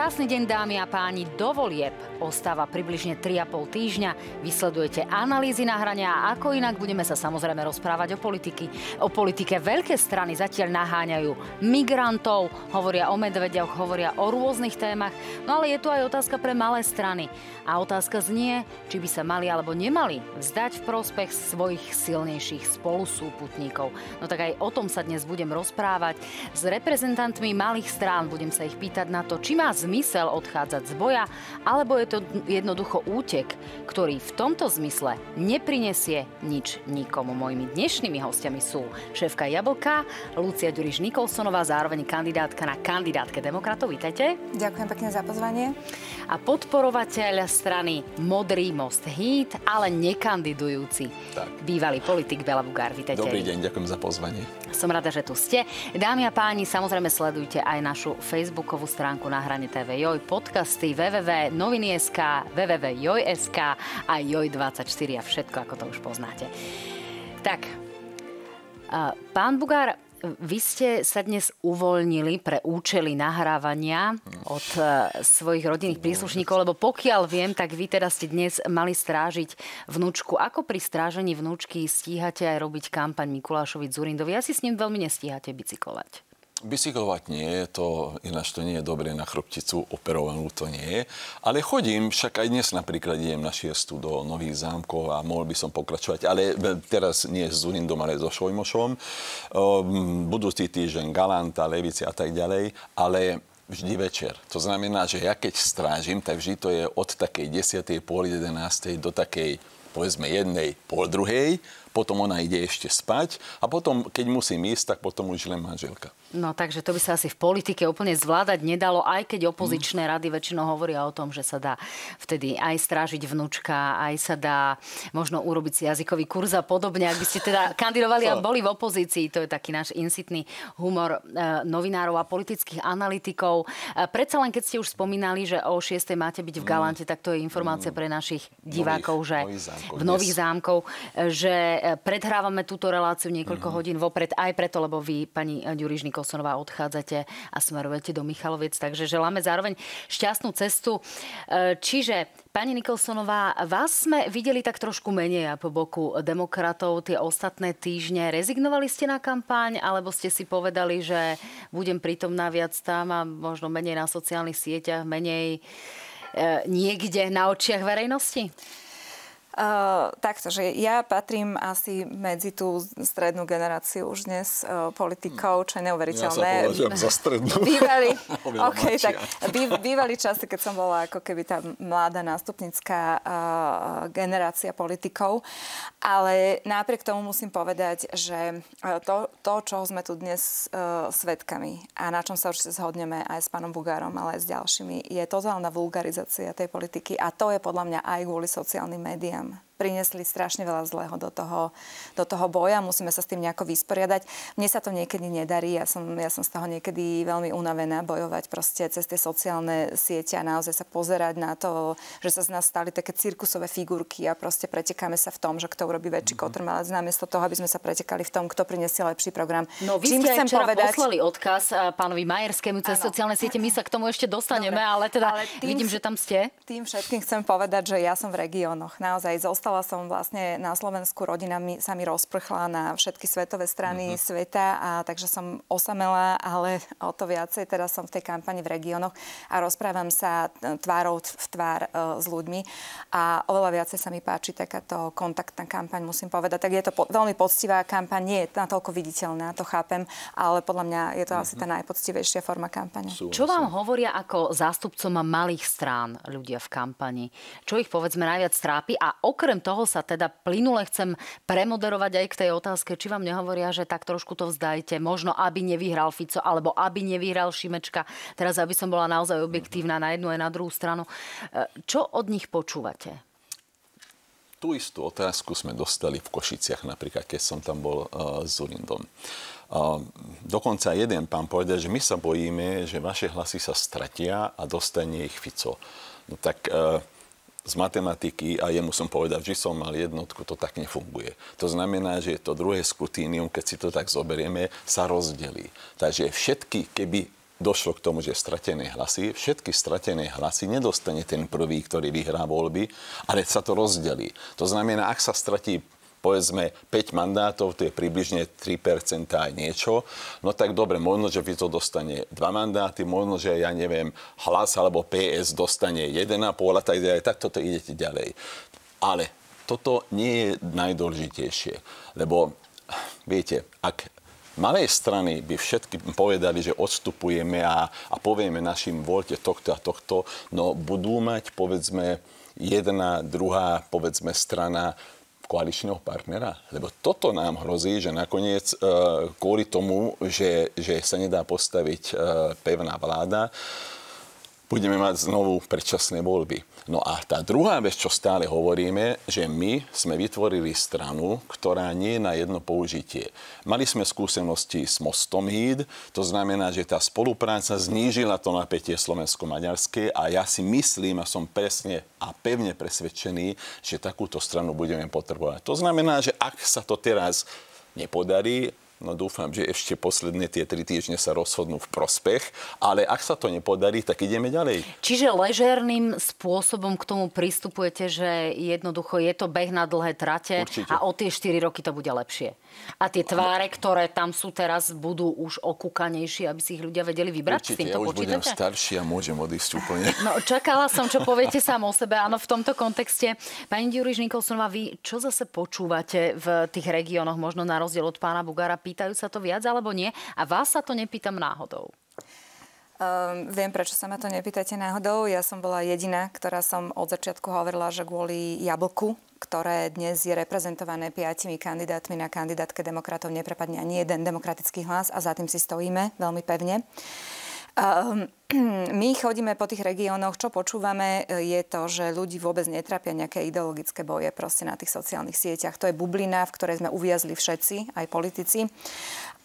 Krásny deň dámy a páni, do volieb ostáva približne 3,5 týždňa. Vysledujete analýzy nahrania a ako inak budeme sa samozrejme rozprávať o politiky. O politike veľké strany zatiaľ naháňajú migrantov, hovoria o medveďoch, hovoria o rôznych témach, no ale je tu aj otázka pre malé strany. A otázka znie, či by sa mali alebo nemali vzdať v prospech svojich silnejších spolusúputníkov. No tak aj o tom sa dnes budem rozprávať s reprezentantmi malých strán. Budem sa ich pýtať na to, či má zmysel odchádzať z boja, alebo je to jednoducho útek, ktorý v tomto zmysle neprinesie nič nikomu. Mojimi dnešnými hostiami sú šéfka Jablka, Lucia Ďuriš Nikolsonová, zároveň kandidátka na kandidátke demokratov. Vítajte. Ďakujem pekne za pozvanie. A podporovateľ strany Modrý most Hít, ale nekandidujúci. Tak. Bývalý politik Bela Bugár. Vítajte. Dobrý deň, ďakujem za pozvanie. Som rada, že tu ste. Dámy a páni, samozrejme sledujte aj našu facebookovú stránku na hrane TV Joj, podcasty www.noviny.sk, www.joj.sk a Joj24 a všetko, ako to už poznáte. Tak, pán Bugár, vy ste sa dnes uvoľnili pre účely nahrávania od e, svojich rodinných príslušníkov, lebo pokiaľ viem, tak vy teda ste dnes mali strážiť vnúčku. Ako pri strážení vnúčky stíhate aj robiť kampaň Mikulášovi Zurindovi? Asi s ním veľmi nestíhate bicyklovať. Bicyklovať nie to, ináč to nie je dobre na chrbticu, operovanú to nie je. Ale chodím, však aj dnes napríklad idem na šiestu do Nových zámkov a mohol by som pokračovať, ale teraz nie s Zurindom, ale so Švojmošom. Budúci týždeň Galanta, Levici a tak ďalej, ale vždy večer. To znamená, že ja keď strážim, tak vždy to je od takej 10. pol 11. do takej povedzme jednej, pol druhej, potom ona ide ešte spať a potom, keď musím ísť, tak potom už len manželka. No takže to by sa asi v politike úplne zvládať nedalo, aj keď opozičné rady väčšinou hovoria o tom, že sa dá vtedy aj strážiť vnúčka, aj sa dá možno urobiť si jazykový kurz a podobne. Ak by ste teda kandidovali a boli v opozícii, to je taký náš insitný humor e, novinárov a politických analytikov. E, predsa len keď ste už spomínali, že o 6. máte byť v mm. Galante, tak to je informácia mm. pre našich divákov, že nových zámkov, v Nových zámkov, že e, predhrávame túto reláciu niekoľko mm. hodín vopred, aj preto, lebo vy, pani Ďurižníko, Nikolsonová odchádzate a smerujete do Michaloviec, takže želáme zároveň šťastnú cestu. E, čiže, pani Nikolsonová, vás sme videli tak trošku menej a po boku demokratov tie ostatné týždne. Rezignovali ste na kampaň, alebo ste si povedali, že budem prítomná viac tam a možno menej na sociálnych sieťach, menej e, niekde na očiach verejnosti? Uh, takto, že ja patrím asi medzi tú strednú generáciu už dnes uh, politikov, čo je neuveriteľné. Ja sa za strednú. Bývali, okay, tak, bý, bývali časy, keď som bola ako keby tá mladá nástupnická uh, generácia politikov, ale napriek tomu musím povedať, že to, to, čo sme tu dnes uh, svetkami a na čom sa určite zhodneme aj s pánom Bugárom, ale aj s ďalšími, je totálna vulgarizácia tej politiky a to je podľa mňa aj kvôli sociálnym médiám priniesli strašne veľa zlého do toho, do toho boja. Musíme sa s tým nejako vysporiadať. Mne sa to niekedy nedarí. Ja som, ja som z toho niekedy veľmi unavená bojovať proste cez tie sociálne siete a naozaj sa pozerať na to, že sa z nás stali také cirkusové figurky a proste pretekáme sa v tom, že kto urobí väčší mm-hmm. kotrmelec, namiesto toho, aby sme sa pretekali v tom, kto prinesie lepší program. No vy Čím ste chcem povedať... poslali odkaz eh, pánovi Majerskému cez ano. sociálne siete. My sa k tomu ešte dostaneme, Dobre. ale teda ale tým, vidím, že tam ste. Tým všetkým chcem povedať, že ja som v regiónoch. Naozaj zostala Zostala som vlastne na Slovensku, rodina mi, sa mi rozprchla na všetky svetové strany uh-huh. sveta, a takže som osamela, ale o to viacej teraz som v tej kampani v regiónoch a rozprávam sa tvárou v tvár uh, s ľuďmi a oveľa viacej sa mi páči takáto kontaktná kampaň, musím povedať. Tak je to po, veľmi poctivá kampaň, nie je natoľko viditeľná, to chápem, ale podľa mňa je to uh-huh. asi tá najpoctivejšia forma kampane. Čo vám hovoria ako zástupcom malých strán ľudia v kampani? Čo ich povedzme najviac trápi? A okrem toho sa teda plynule chcem premoderovať aj k tej otázke, či vám nehovoria, že tak trošku to vzdajte, možno aby nevyhral Fico, alebo aby nevyhral Šimečka. Teraz, aby som bola naozaj objektívna na jednu aj na druhú stranu. E, čo od nich počúvate? Tú istú otázku sme dostali v Košiciach, napríklad, keď som tam bol uh, s Zurindom. Uh, dokonca jeden pán povedal, že my sa bojíme, že vaše hlasy sa stratia a dostane ich Fico. No tak uh, z matematiky a jemu som povedal, že som mal jednotku, to tak nefunguje. To znamená, že to druhé skrutínium, keď si to tak zoberieme, sa rozdelí. Takže všetky, keby došlo k tomu, že stratené hlasy, všetky stratené hlasy nedostane ten prvý, ktorý vyhrá voľby, ale sa to rozdelí. To znamená, ak sa stratí povedzme 5 mandátov, to je približne 3% aj niečo, no tak dobre, možno, že to dostane 2 mandáty, možno, že ja neviem, hlas alebo PS dostane 1,5 a tak ďalej, tak toto idete ďalej. Ale toto nie je najdôležitejšie, lebo viete, ak malé strany by všetky povedali, že odstupujeme a, a povieme našim voľte tohto a tohto, no budú mať povedzme jedna, druhá povedzme strana koaličného partnera? Lebo toto nám hrozí, že nakoniec e, kvôli tomu, že, že sa nedá postaviť e, pevná vláda, budeme mať znovu predčasné voľby. No a tá druhá vec, čo stále hovoríme, že my sme vytvorili stranu, ktorá nie je na jedno použitie. Mali sme skúsenosti s mostom HID, to znamená, že tá spolupráca znížila to napätie slovensko-maďarské a ja si myslím a som presne a pevne presvedčený, že takúto stranu budeme potrebovať. To znamená, že ak sa to teraz nepodarí, No dúfam, že ešte posledné tie tri týždne sa rozhodnú v prospech, ale ak sa to nepodarí, tak ideme ďalej. Čiže ležerným spôsobom k tomu pristupujete, že jednoducho je to beh na dlhé trate Určite. a o tie 4 roky to bude lepšie. A tie tváre, ktoré tam sú teraz, budú už okúkanejšie, aby si ich ľudia vedeli vybrať? Určite, s týmto ja už počítate? budem starší a môžem odísť úplne. No čakala som, čo poviete sám o sebe. Áno, v tomto kontexte. Pani Ďuriš Nikolsonová, vy čo zase počúvate v tých regiónoch, možno na rozdiel od pána Bugara? Pýtajú sa to viac alebo nie? A vás sa to nepýtam náhodou. Um, viem, prečo sa ma to nepýtate náhodou. Ja som bola jediná, ktorá som od začiatku hovorila, že kvôli jablku, ktoré dnes je reprezentované piatimi kandidátmi na kandidátke demokratov, neprepadne ani jeden demokratický hlas a za tým si stojíme veľmi pevne. Um, my chodíme po tých regiónoch, čo počúvame, je to, že ľudí vôbec netrapia nejaké ideologické boje proste na tých sociálnych sieťach. To je bublina, v ktorej sme uviazli všetci, aj politici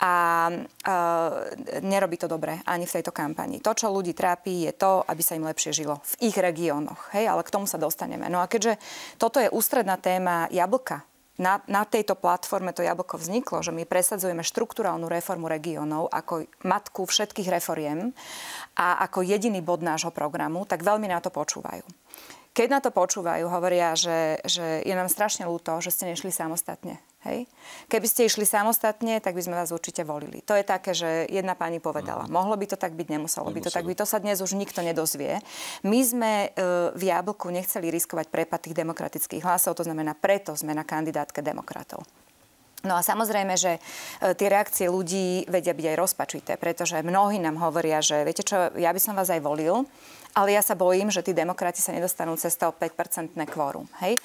a uh, nerobí to dobre ani v tejto kampani. To, čo ľudí trápi, je to, aby sa im lepšie žilo v ich regiónoch. Hej, ale k tomu sa dostaneme. No a keďže toto je ústredná téma jablka, na, na tejto platforme to jablko vzniklo, že my presadzujeme štruktúrálnu reformu regiónov ako matku všetkých reforiem a ako jediný bod nášho programu, tak veľmi na to počúvajú. Keď na to počúvajú, hovoria, že, že je nám strašne ľúto, že ste nešli samostatne. Hej? Keby ste išli samostatne, tak by sme vás určite volili. To je také, že jedna pani povedala, mohlo by to tak byť, nemuselo, nemuselo by to tak byť. To sa dnes už nikto nedozvie. My sme e, v Jablku nechceli riskovať prepad tých demokratických hlasov, to znamená, preto sme na kandidátke demokratov. No a samozrejme, že e, tie reakcie ľudí vedia byť aj rozpačité, pretože mnohí nám hovoria, že viete čo, ja by som vás aj volil, ale ja sa bojím, že tí demokrati sa nedostanú cez to 5-percentné kvórum. Hej?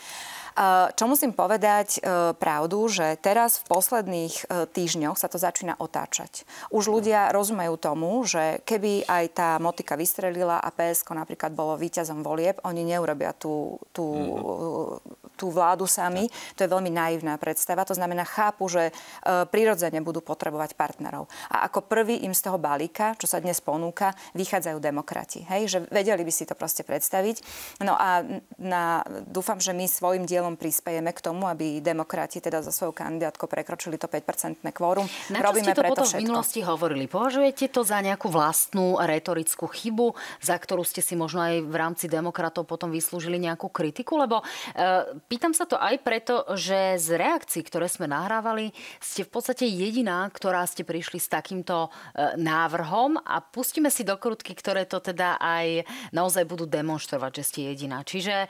Čo musím povedať e, pravdu, že teraz v posledných e, týždňoch sa to začína otáčať. Už ľudia rozumejú tomu, že keby aj tá motika vystrelila a PSK napríklad bolo víťazom volieb, oni neurobia tú, tú, mm-hmm. tú vládu sami. To je veľmi naivná predstava. To znamená, chápu, že prirodzene budú potrebovať partnerov. A ako prvý im z toho balíka, čo sa dnes ponúka, vychádzajú demokrati. Hej? Že vedeli by si to proste predstaviť. No a na, dúfam, že my svojim dielom dielom prispejeme k tomu, aby demokrati teda za svojou kandidátkou prekročili to 5-percentné kvórum. Na čo Robíme ste to potom všetko. v minulosti hovorili? Považujete to za nejakú vlastnú retorickú chybu, za ktorú ste si možno aj v rámci demokratov potom vyslúžili nejakú kritiku? Lebo e, pýtam sa to aj preto, že z reakcií, ktoré sme nahrávali, ste v podstate jediná, ktorá ste prišli s takýmto e, návrhom a pustíme si dokrutky, ktoré to teda aj naozaj budú demonstrovať, že ste jediná. Čiže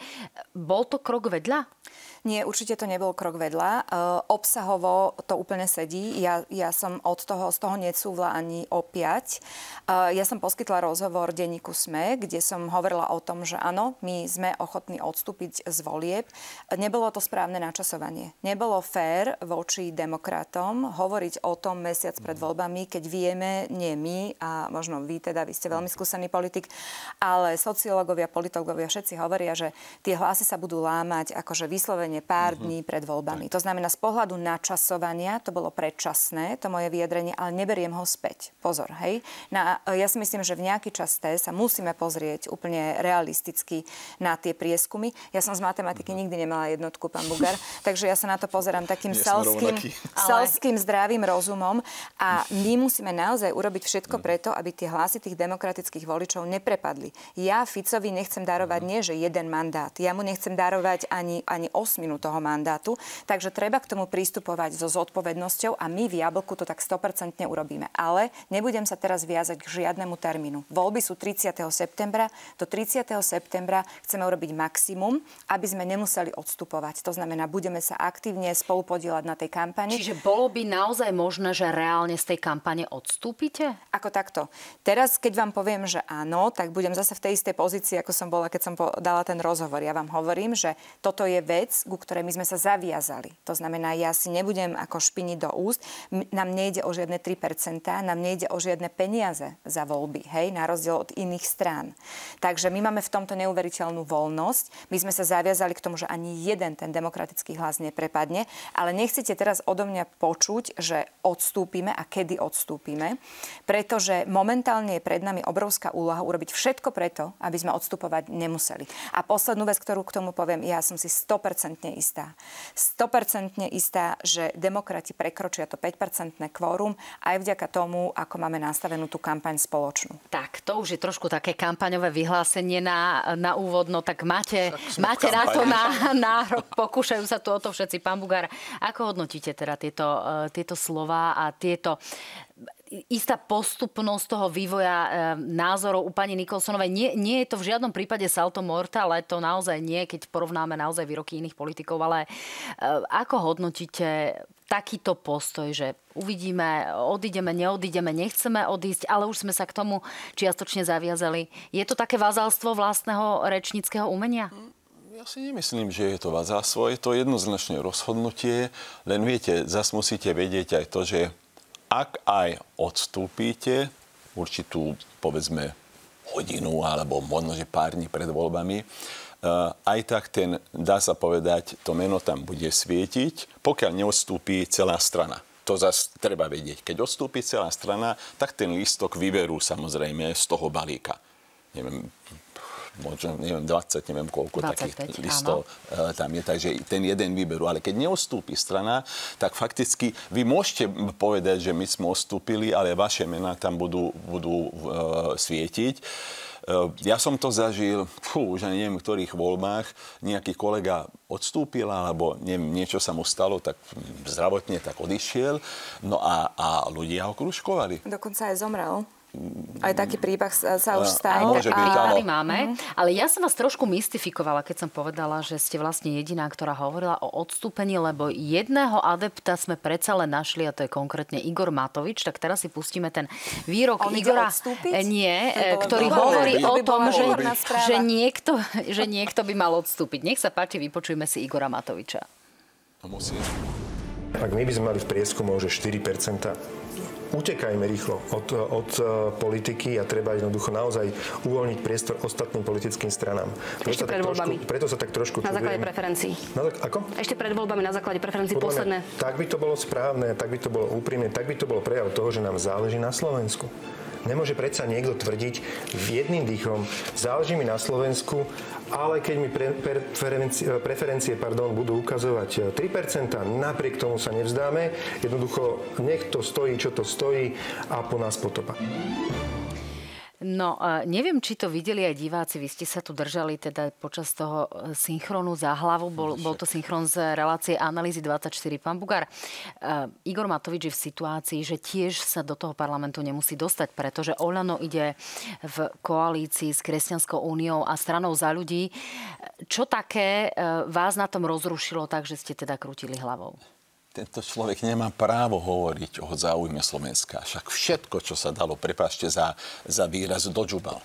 bol to krok vedľa? Nie, určite to nebol krok vedľa. E, obsahovo to úplne sedí. Ja, ja som od toho, z toho necúvla ani opiať. E, ja som poskytla rozhovor denníku SME, kde som hovorila o tom, že áno, my sme ochotní odstúpiť z volieb. Nebolo to správne načasovanie. Nebolo fér voči demokratom hovoriť o tom mesiac pred voľbami, keď vieme, nie my, a možno vy teda, vy ste veľmi skúsený politik, ale sociológovia, politológovia všetci hovoria, že tie hlasy sa budú lámať akože vyslovene vyhlásenie pár uh-huh. dní pred voľbami. To znamená, z pohľadu načasovania to bolo predčasné, to moje vyjadrenie, ale neberiem ho späť. Pozor, hej. Na, ja si myslím, že v nejaký čas T sa musíme pozrieť úplne realisticky na tie prieskumy. Ja som z matematiky uh-huh. nikdy nemala jednotku, pán Bugar, takže ja sa na to pozerám takým selským, selským zdravým rozumom a my musíme naozaj urobiť všetko preto, aby tie hlasy tých demokratických voličov neprepadli. Ja Ficovi nechcem darovať nie, že jeden mandát. Ja mu nechcem darovať ani, ani osminu toho mandátu. Takže treba k tomu pristupovať so zodpovednosťou a my v Jablku to tak 100% urobíme. Ale nebudem sa teraz viazať k žiadnemu termínu. Voľby sú 30. septembra. Do 30. septembra chceme urobiť maximum, aby sme nemuseli odstupovať. To znamená, budeme sa aktívne spolupodielať na tej kampani. Čiže bolo by naozaj možné, že reálne z tej kampane odstúpite? Ako takto. Teraz, keď vám poviem, že áno, tak budem zase v tej istej pozícii, ako som bola, keď som dala ten rozhovor. Ja vám hovorím, že toto je vec, ku ktorej my sme sa zaviazali. To znamená, ja si nebudem ako špiniť do úst. Nám nejde o žiadne 3%, nám nejde o žiadne peniaze za voľby, hej, na rozdiel od iných strán. Takže my máme v tomto neuveriteľnú voľnosť. My sme sa zaviazali k tomu, že ani jeden ten demokratický hlas neprepadne, ale nechcete teraz odo mňa počuť, že odstúpime a kedy odstúpime, pretože momentálne je pred nami obrovská úloha urobiť všetko preto, aby sme odstupovať nemuseli. A poslednú vec, ktorú k tomu poviem, ja som si 100% istá. 100% istá, že demokrati prekročia to 5-percentné kvórum aj vďaka tomu, ako máme nastavenú tú kampaň spoločnú. Tak, to už je trošku také kampaňové vyhlásenie na, na úvod, no tak máte, máte na to na, na rok, pokúšajú sa tu o to všetci. Pán Bugár, ako hodnotíte teda tieto, uh, tieto slova a tieto istá postupnosť toho vývoja e, názorov u pani Nikolsonovej. Nie, nie je to v žiadnom prípade salto mortale, to naozaj nie, keď porovnáme naozaj výroky iných politikov, ale e, ako hodnotíte takýto postoj, že uvidíme, odídeme, neodídeme, nechceme odísť, ale už sme sa k tomu čiastočne zaviazali. Je to také vazalstvo vlastného rečnického umenia? Ja si nemyslím, že je to vazalstvo, je to jednoznačné rozhodnutie, len viete, zas musíte vedieť aj to, že ak aj odstúpite určitú, povedzme, hodinu alebo možno, že pár dní pred voľbami, eh, aj tak ten, dá sa povedať, to meno tam bude svietiť, pokiaľ neodstúpi celá strana. To zase treba vedieť. Keď odstúpi celá strana, tak ten lístok vyberú samozrejme z toho balíka. Neviem, možno, neviem, 20, neviem koľko 25, takých listov áno. Eh, tam je, takže ten jeden vyberú. Ale keď neostúpi strana, tak fakticky vy môžete povedať, že my sme ostúpili, ale vaše mená tam budú, budú uh, svietiť. Uh, ja som to zažil, fú, už ani neviem, v ktorých voľbách nejaký kolega odstúpil, alebo neviem, niečo sa mu stalo, tak zdravotne tak odišiel. No a, a ľudia ho kruškovali. Dokonca aj zomrel. Aj taký príbeh sa, sa už stal. Môže byť, a... máme. Mm-hmm. Ale ja som vás trošku mystifikovala, keď som povedala, že ste vlastne jediná, ktorá hovorila o odstúpení, lebo jedného adepta sme predsa len našli, a to je konkrétne Igor Matovič. Tak teraz si pustíme ten výrok On Igora. Odstúpiť? Nie, ktorý hovorí o tom, že, že, niekto, že niekto by mal odstúpiť. Nech sa páči, vypočujme si Igora Matoviča. Musí. Ak my by sme mali v prieskumu, že 4 utekajme rýchlo od, od e, politiky a treba jednoducho naozaj uvoľniť priestor ostatným politickým stranám. Preto Ešte pred voľbami. Trošku, preto sa tak trošku... Na základe preferencií. Na, ako? Ešte pred voľbami na základe preferencií posledné. Tak by to bolo správne, tak by to bolo úprimné, tak by to bolo prejav toho, že nám záleží na Slovensku. Nemôže predsa niekto tvrdiť jedným dýchom, záleží mi na Slovensku, ale keď mi pre, preferencie, preferencie pardon, budú ukazovať 3%, napriek tomu sa nevzdáme. Jednoducho, nech to stojí, čo to stojí a po nás potopa. No, neviem, či to videli aj diváci. Vy ste sa tu držali teda počas toho e, synchronu za hlavu. Bol, bol to synchron z relácie Analýzy 24. Pán Bugár, uh, Igor Matovič je v situácii, že tiež sa do toho parlamentu nemusí dostať, pretože Olano ide v koalícii s Kresťanskou úniou a stranou za ľudí. Čo také uh, vás na tom rozrušilo tak, že ste teda krútili hlavou? Tento človek nemá právo hovoriť o záujme Slovenska. Však všetko, čo sa dalo, prepášte za, za výraz, dožubal.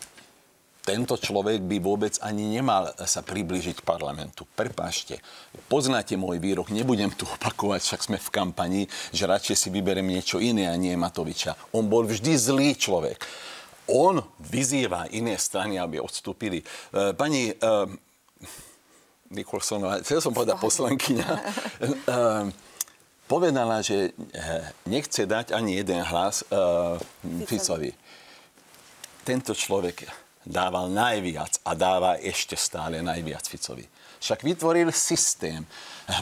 Tento človek by vôbec ani nemal sa priblížiť parlamentu. Prepášte, poznáte môj výrok, nebudem tu opakovať, však sme v kampani, že radšej si vyberiem niečo iné a nie Matoviča. On bol vždy zlý človek. On vyzýva iné strany, aby odstúpili. E, pani, e, Nikolsonová, chcel som povedať poslankyňa, ehm, povedala, že eh, nechce dať ani jeden hlas uh, Ficovi. Tento človek dával najviac a dáva ešte stále najviac Ficovi. Však vytvoril systém,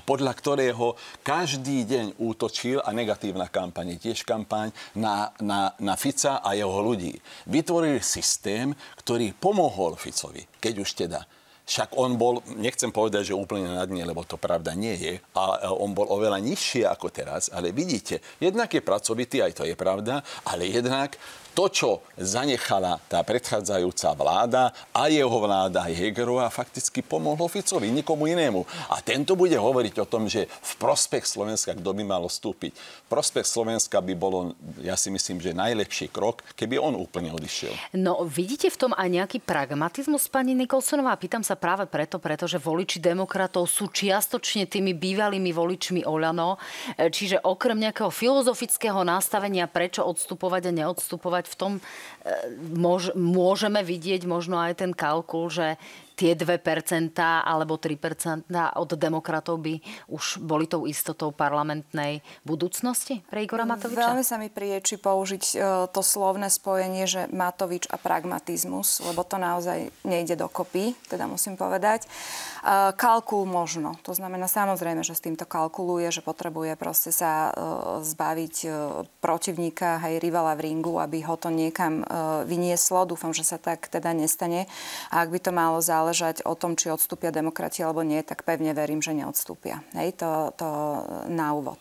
podľa ktorého každý deň útočil a negatívna kampaň je tiež kampaň na, na, na Fica a jeho ľudí. Vytvoril systém, ktorý pomohol Ficovi, keď už teda však on bol, nechcem povedať, že úplne na dne, lebo to pravda nie je, a on bol oveľa nižšie ako teraz, ale vidíte, jednak je pracovitý, aj to je pravda, ale jednak to, čo zanechala tá predchádzajúca vláda a jeho vláda Hegerova fakticky pomohlo Ficovi, nikomu inému. A tento bude hovoriť o tom, že v prospech Slovenska, kto by malo vstúpiť. V prospech Slovenska by bolo, ja si myslím, že najlepší krok, keby on úplne odišiel. No, vidíte v tom aj nejaký pragmatizmus, pani Nikolsonová? Pýtam sa práve preto, pretože voliči demokratov sú čiastočne tými bývalými voličmi Olano. Čiže okrem nejakého filozofického nastavenia, prečo odstupovať a neodstupovať, v tom e, môžeme vidieť možno aj ten kalkul, že tie 2% alebo 3% od demokratov by už boli tou istotou parlamentnej budúcnosti pre Igora Matoviča? Veľmi sa mi prieči použiť e, to slovné spojenie, že Matovič a pragmatizmus, lebo to naozaj nejde dokopy, teda musím povedať. E, kalkul možno. To znamená samozrejme, že s týmto kalkuluje, že potrebuje proste sa e, zbaviť protivníka, hej, rivala v ringu, aby ho to niekam vynieslo. Dúfam, že sa tak teda nestane. A ak by to malo záležiť záležať o tom, či odstúpia demokrati alebo nie, tak pevne verím, že neodstúpia. Hej, to, to na úvod.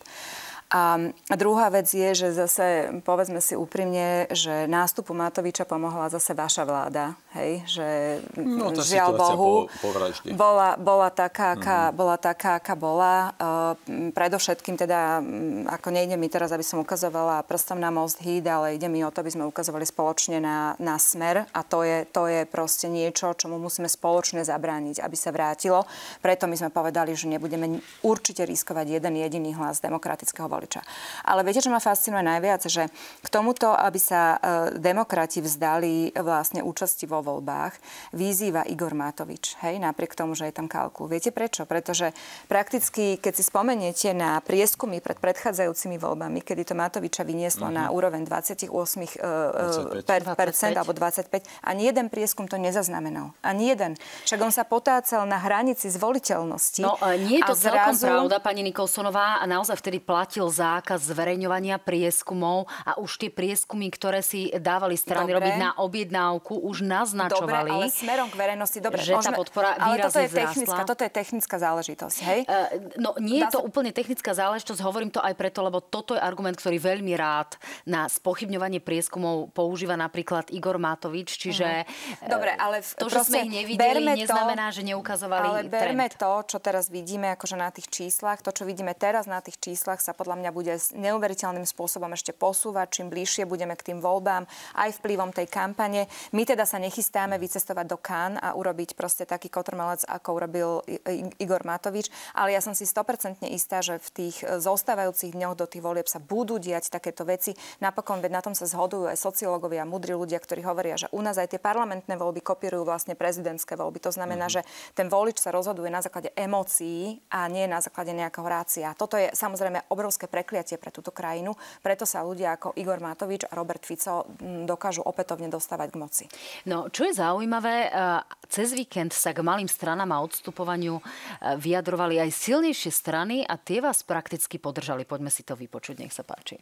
A druhá vec je, že zase povedzme si úprimne, že nástupu Matoviča pomohla zase vaša vláda. Hej? Že no, tá žiaľ Bohu po, bola, bola, taká, aká, mm-hmm. bola taká, aká bola. Uh, predovšetkým teda, ako nejde mi teraz, aby som ukazovala prstom na most híd, ale ide mi o to, aby sme ukazovali spoločne na, na smer a to je, to je proste niečo, čomu musíme spoločne zabrániť, aby sa vrátilo. Preto my sme povedali, že nebudeme určite riskovať jeden jediný hlas demokratického voliča voliča. Ale viete, čo ma fascinuje najviac? Že k tomuto, aby sa e, demokrati vzdali vlastne účasti vo voľbách, vyzýva Igor Matovič. Hej, napriek tomu, že je tam kalkul. Viete prečo? Pretože prakticky, keď si spomeniete na prieskumy pred predchádzajúcimi voľbami, kedy to Matoviča vynieslo mm-hmm. na úroveň 28 uh, 25. Per, percent alebo 25, ani jeden prieskum to nezaznamenal. Ani jeden. Však on sa potácal na hranici zvoliteľnosti. No, nie je to celkom zrazu... pravda, pani Nikolsonová. A naozaj vtedy platil zákaz zverejňovania prieskumov a už tie prieskumy, ktoré si dávali strany dobre. robiť na objednávku, už naznačovali. Dobre, ale smerom k verejnosti, dobre. Že môžeme, tá podpora ale toto je, technická, toto je technická záležitosť, hej? Uh, no nie Dá je to sa... úplne technická záležitosť, hovorím to aj preto, lebo toto je argument, ktorý veľmi rád na spochybňovanie prieskumov používa napríklad Igor Matovič, čiže uh-huh. dobre, ale v, to, že sme ich nevideli, neznamená, to, že neukazovali Ale berme trend. to, čo teraz vidíme akože na tých číslach, to, čo vidíme teraz na tých číslach, sa podľa mňa bude neuveriteľným spôsobom ešte posúvať, čím bližšie budeme k tým voľbám, aj vplyvom tej kampane. My teda sa nechystáme vycestovať do Kán a urobiť proste taký kotrmelec, ako urobil Igor Matovič, ale ja som si 100% istá, že v tých zostávajúcich dňoch do tých volieb sa budú diať takéto veci. Napokon, veď na tom sa zhodujú aj sociológovia, múdri ľudia, ktorí hovoria, že u nás aj tie parlamentné voľby kopírujú vlastne prezidentské voľby. To znamená, mm-hmm. že ten volič sa rozhoduje na základe emócií a nie na základe nejakého rácia. Toto je samozrejme obrovské prekliatie šťastie pre túto krajinu. Preto sa ľudia ako Igor Matovič a Robert Fico dokážu opätovne dostávať k moci. No, čo je zaujímavé, e, cez víkend sa k malým stranám a odstupovaniu e, vyjadrovali aj silnejšie strany a tie vás prakticky podržali. Poďme si to vypočuť, nech sa páči.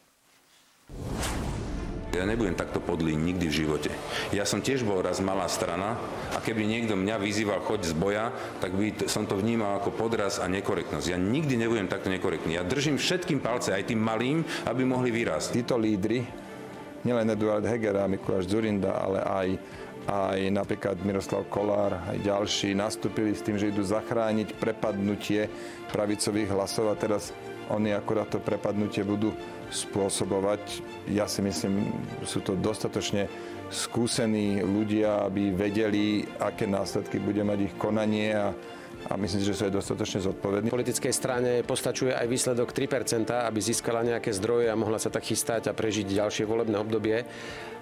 Ja nebudem takto podlý nikdy v živote. Ja som tiež bol raz malá strana a keby niekto mňa vyzýval choď z boja, tak by som to vnímal ako podraz a nekorektnosť. Ja nikdy nebudem takto nekorektný. Ja držím všetkým palce, aj tým malým, aby mohli vyrásť. Títo lídry, nielen Eduard Heger a Mikuláš Zurinda, ale aj aj napríklad Miroslav Kolár, aj ďalší nastúpili s tým, že idú zachrániť prepadnutie pravicových hlasov a teraz oni akurát to prepadnutie budú spôsobovať. Ja si myslím, sú to dostatočne skúsení ľudia, aby vedeli, aké následky bude mať ich konanie a a myslím si, že sú aj dostatočne zodpovední. Politickej strane postačuje aj výsledok 3%, aby získala nejaké zdroje a mohla sa tak chystať a prežiť ďalšie volebné obdobie.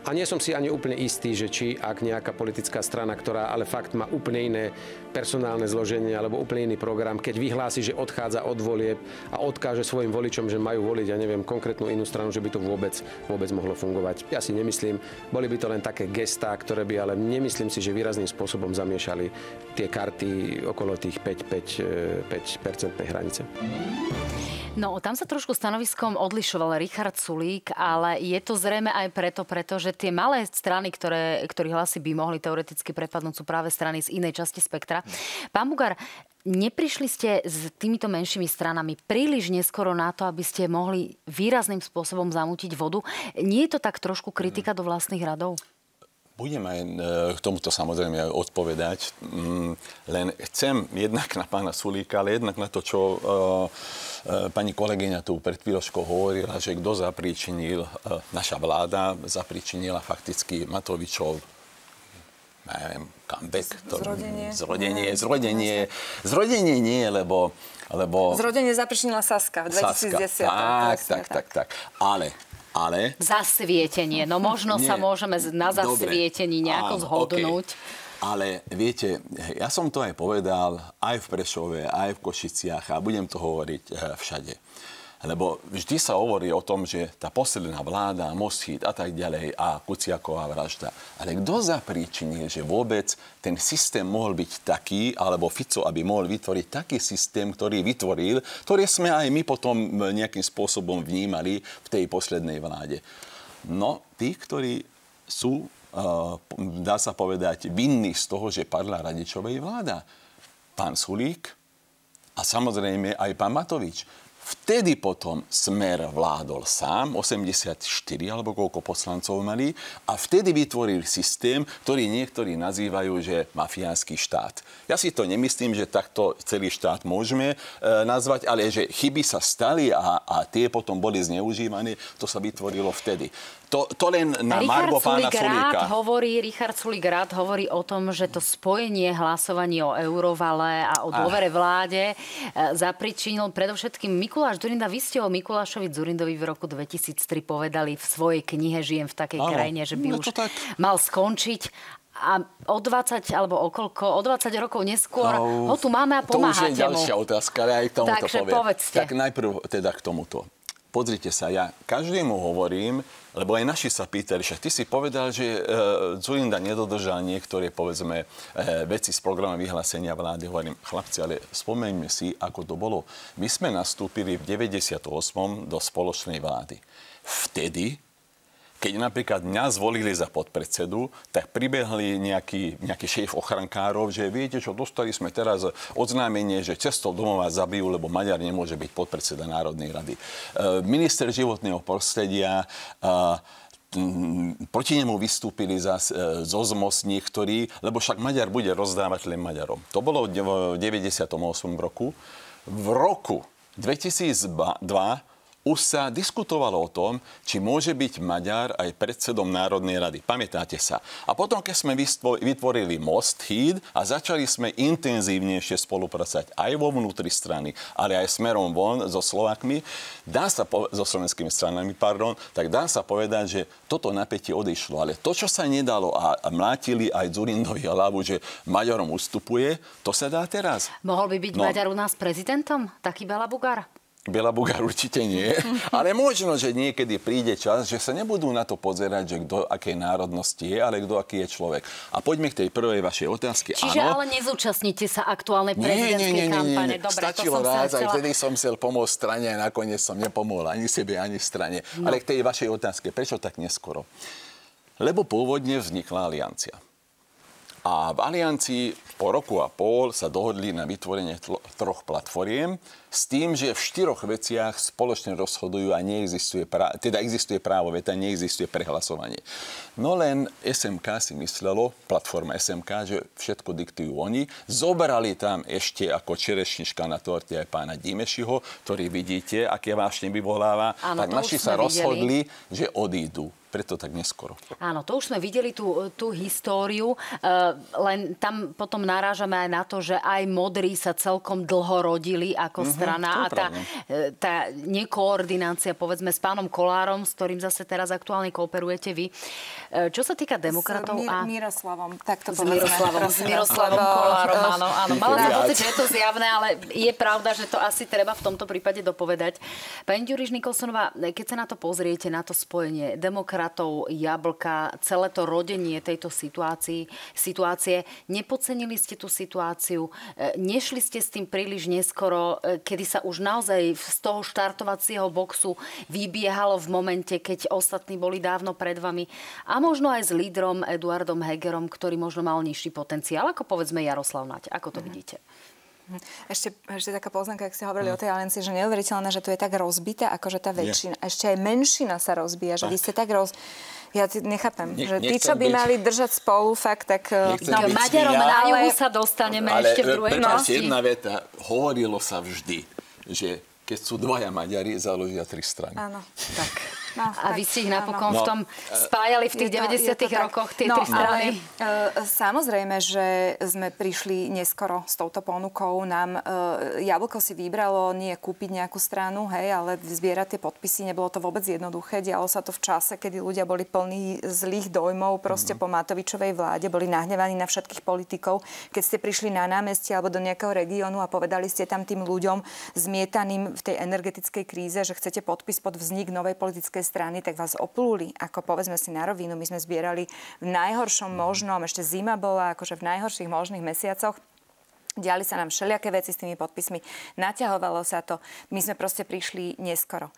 A nie som si ani úplne istý, že či ak nejaká politická strana, ktorá ale fakt má úplne iné personálne zloženie alebo úplne iný program, keď vyhlási, že odchádza od volieb a odkáže svojim voličom, že majú voliť, ja neviem, konkrétnu inú stranu, že by to vôbec, vôbec mohlo fungovať. Ja si nemyslím, boli by to len také gestá, ktoré by ale nemyslím si, že výrazným spôsobom zamiešali tie karty okolo tých 5-percentnej hranice. No, tam sa trošku stanoviskom odlišoval Richard Sulík, ale je to zrejme aj preto, pretože tie malé strany, ktoré, ktorých hlasy by mohli teoreticky prepadnúť, sú práve strany z inej časti spektra. Pán Bugar, neprišli ste s týmito menšími stranami príliš neskoro na to, aby ste mohli výrazným spôsobom zamútiť vodu? Nie je to tak trošku kritika do vlastných radov? Budem aj e, k tomuto samozrejme odpovedať. Mm, len chcem jednak na pána Sulíka, ale jednak na to, čo uh, uh, pani kolegyňa tu pred chvíľočkou hovorila, že kto zapríčinil, uh, naša vláda zapríčinila fakticky Matovičov neviem, comeback. To, zrodenie. Zrodenie, zrodenie. Zrodenie nie, lebo... lebo zrodenie zapričinila Saska v 2010. Saska. Tak, tak, tak, tak. Ale ale... Zasvietenie. No možno Nie. sa môžeme na zasvietení Dobre. nejako Áno, zhodnúť. Okay. Ale viete, ja som to aj povedal aj v Prešove, aj v Košiciach a budem to hovoriť eh, všade. Lebo vždy sa hovorí o tom, že tá posledná vláda, Moschid a tak ďalej a Kuciaková vražda. Ale kto zapríčinil, že vôbec ten systém mohol byť taký, alebo Fico, aby mohol vytvoriť taký systém, ktorý vytvoril, ktorý sme aj my potom nejakým spôsobom vnímali v tej poslednej vláde. No, tí, ktorí sú, dá sa povedať, vinní z toho, že padla Radičovej vláda. Pán Sulík a samozrejme aj pán Matovič. Vtedy potom Smer vládol sám, 84 alebo koľko poslancov mali, a vtedy vytvoril systém, ktorý niektorí nazývajú, že mafiánsky štát. Ja si to nemyslím, že takto celý štát môžeme e, nazvať, ale že chyby sa stali a, a tie potom boli zneužívané, to sa vytvorilo vtedy. To, to len na Richard Margo pána Sulíka. Hovorí, Richard Sulík rád hovorí o tom, že to spojenie hlasovanie o eurovale a o dôvere vláde e, zapričinil predovšetkým Mikuláš Zurinda. Vy ste o Mikulášovi Zurindovi v roku 2003 povedali v svojej knihe Žijem v takej Áno, krajine, že by no už tak. mal skončiť a o 20 alebo o koľko, o 20 rokov neskôr no, ho tu máme a pomáhate To už je ďalšia mu. otázka, ale aj k tomuto Takže poviem. povedzte. Tak najprv teda k tomuto. Pozrite sa, ja každému hovorím, lebo aj naši sa pýtali, však ty si povedal, že e, Zulinda nedodržal niektoré, povedzme, e, veci z programu vyhlásenia vlády. Hovorím, chlapci, ale spomeňme si, ako to bolo. My sme nastúpili v 98. do spoločnej vlády. Vtedy keď napríklad mňa zvolili za podpredsedu, tak pribehli nejaký, nejaký šéf ochrankárov, že viete čo, dostali sme teraz oznámenie, že cestou domova zabijú, lebo Maďar nemôže byť podpredseda Národnej rady. E, minister životného prostredia e, proti nemu vystúpili za, e, zo ZMOS niektorí, lebo však Maďar bude rozdávať len Maďarom. To bolo v 98. roku. V roku 2002 už sa diskutovalo o tom, či môže byť Maďar aj predsedom Národnej rady. Pamätáte sa? A potom, keď sme vytvorili Most, Híd a začali sme intenzívnejšie spolupracovať aj vo vnútri strany, ale aj smerom von so Slovakmi, dá sa po- so slovenskými stranami, pardon, tak dá sa povedať, že toto napätie odišlo. Ale to, čo sa nedalo a, a mlátili aj Zurindovi hlavu, že Maďarom ustupuje, to sa dá teraz. Mohol by byť no. Maďar u nás prezidentom? Taký Bela Bugár? Bela Bugár určite nie, ale možno, že niekedy príde čas, že sa nebudú na to pozerať, že kto akej národnosti je, ale kto aký je človek. A poďme k tej prvej vašej otázke. Čiže ano. ale nezúčastnite sa aktuálnej prezidentskej nie, nie, nie, kampane. Dobre, Stačilo to som raz, aj vtedy som chcel pomôcť strane a nakoniec som nepomohol ani sebe, ani strane. No. Ale k tej vašej otázke, prečo tak neskoro? Lebo pôvodne vznikla aliancia. A v aliancii po roku a pol sa dohodli na vytvorenie troch platformiem s tým, že v štyroch veciach spoločne rozhodujú a neexistuje právo, teda existuje právo veta, neexistuje prehlasovanie. No len SMK si myslelo, platforma SMK, že všetko diktujú oni. Zobrali tam ešte ako čerešnička na torte aj pána Dimešiho, ktorý vidíte, aké vášne vyvoláva. Áno, tak naši sa videli. rozhodli, že odídu. preto tak neskoro. Áno, to už sme videli tú, tú históriu, e, len tam potom narážame aj na to, že aj modrí sa celkom dlho rodili ako mm-hmm, strana a tá, e, tá nekoordinácia povedzme s pánom Kolárom, s ktorým zase teraz aktuálne kooperujete vy. E, čo sa týka demokratov s a... Miroslavom, tak to s Miroslavom, s Miroslavom Kolárom, áno, áno. Mala som pocit, že je to zjavné, ale je pravda, že to asi treba v tomto prípade dopovedať. Pani Ďuriš Nikolsonová, keď sa na to pozriete, na to spojenie demokratov jablka, celé to rodenie tejto situácii, situácie. Nepocenili ste tú situáciu, e, nešli ste s tým príliš neskoro, e, kedy sa už naozaj z toho štartovacieho boxu vybiehalo v momente, keď ostatní boli dávno pred vami. A možno aj s lídrom Eduardom Hegerom, ktorý možno mal nižší potenciál, ako povedzme Jaroslav Naď. Ako to mhm. vidíte? Ešte, ešte taká poznámka, ak ste hovorili mm. o tej aliancii, že neuveriteľné, že tu je tak rozbitá, akože tá väčšina. Yeah. Ešte aj menšina sa rozbíja, že vy ste tak roz... Ja nechápem, ne, že tí, čo by byť... mali držať spolu, fakt tak... Eh, no, Maďarom na juhu sa dostaneme ale, ešte v druhej časti. jedna veta. Hovorilo sa vždy, že keď sú dvaja Maďari, založia tri strany. Áno, tak. No, a vy ste ich napokon no. v tom spájali v tých to, 90 rokoch tie no, tri strany? Ale, uh, samozrejme, že sme prišli neskoro s touto ponukou. Nám uh, Jablko si vybralo nie kúpiť nejakú stranu, hej, ale zbierať tie podpisy. Nebolo to vôbec jednoduché. Dialo sa to v čase, kedy ľudia boli plní zlých dojmov proste mm. po Matovičovej vláde, boli nahnevaní na všetkých politikov. Keď ste prišli na námestie alebo do nejakého regiónu a povedali ste tam tým ľuďom zmietaným v tej energetickej kríze, že chcete podpis pod vznik novej politickej politickej strany, tak vás oplúli, ako povedzme si na rovinu. My sme zbierali v najhoršom možnom, ešte zima bola, akože v najhorších možných mesiacoch Diali sa nám všelijaké veci s tými podpismi, naťahovalo sa to, my sme proste prišli neskoro.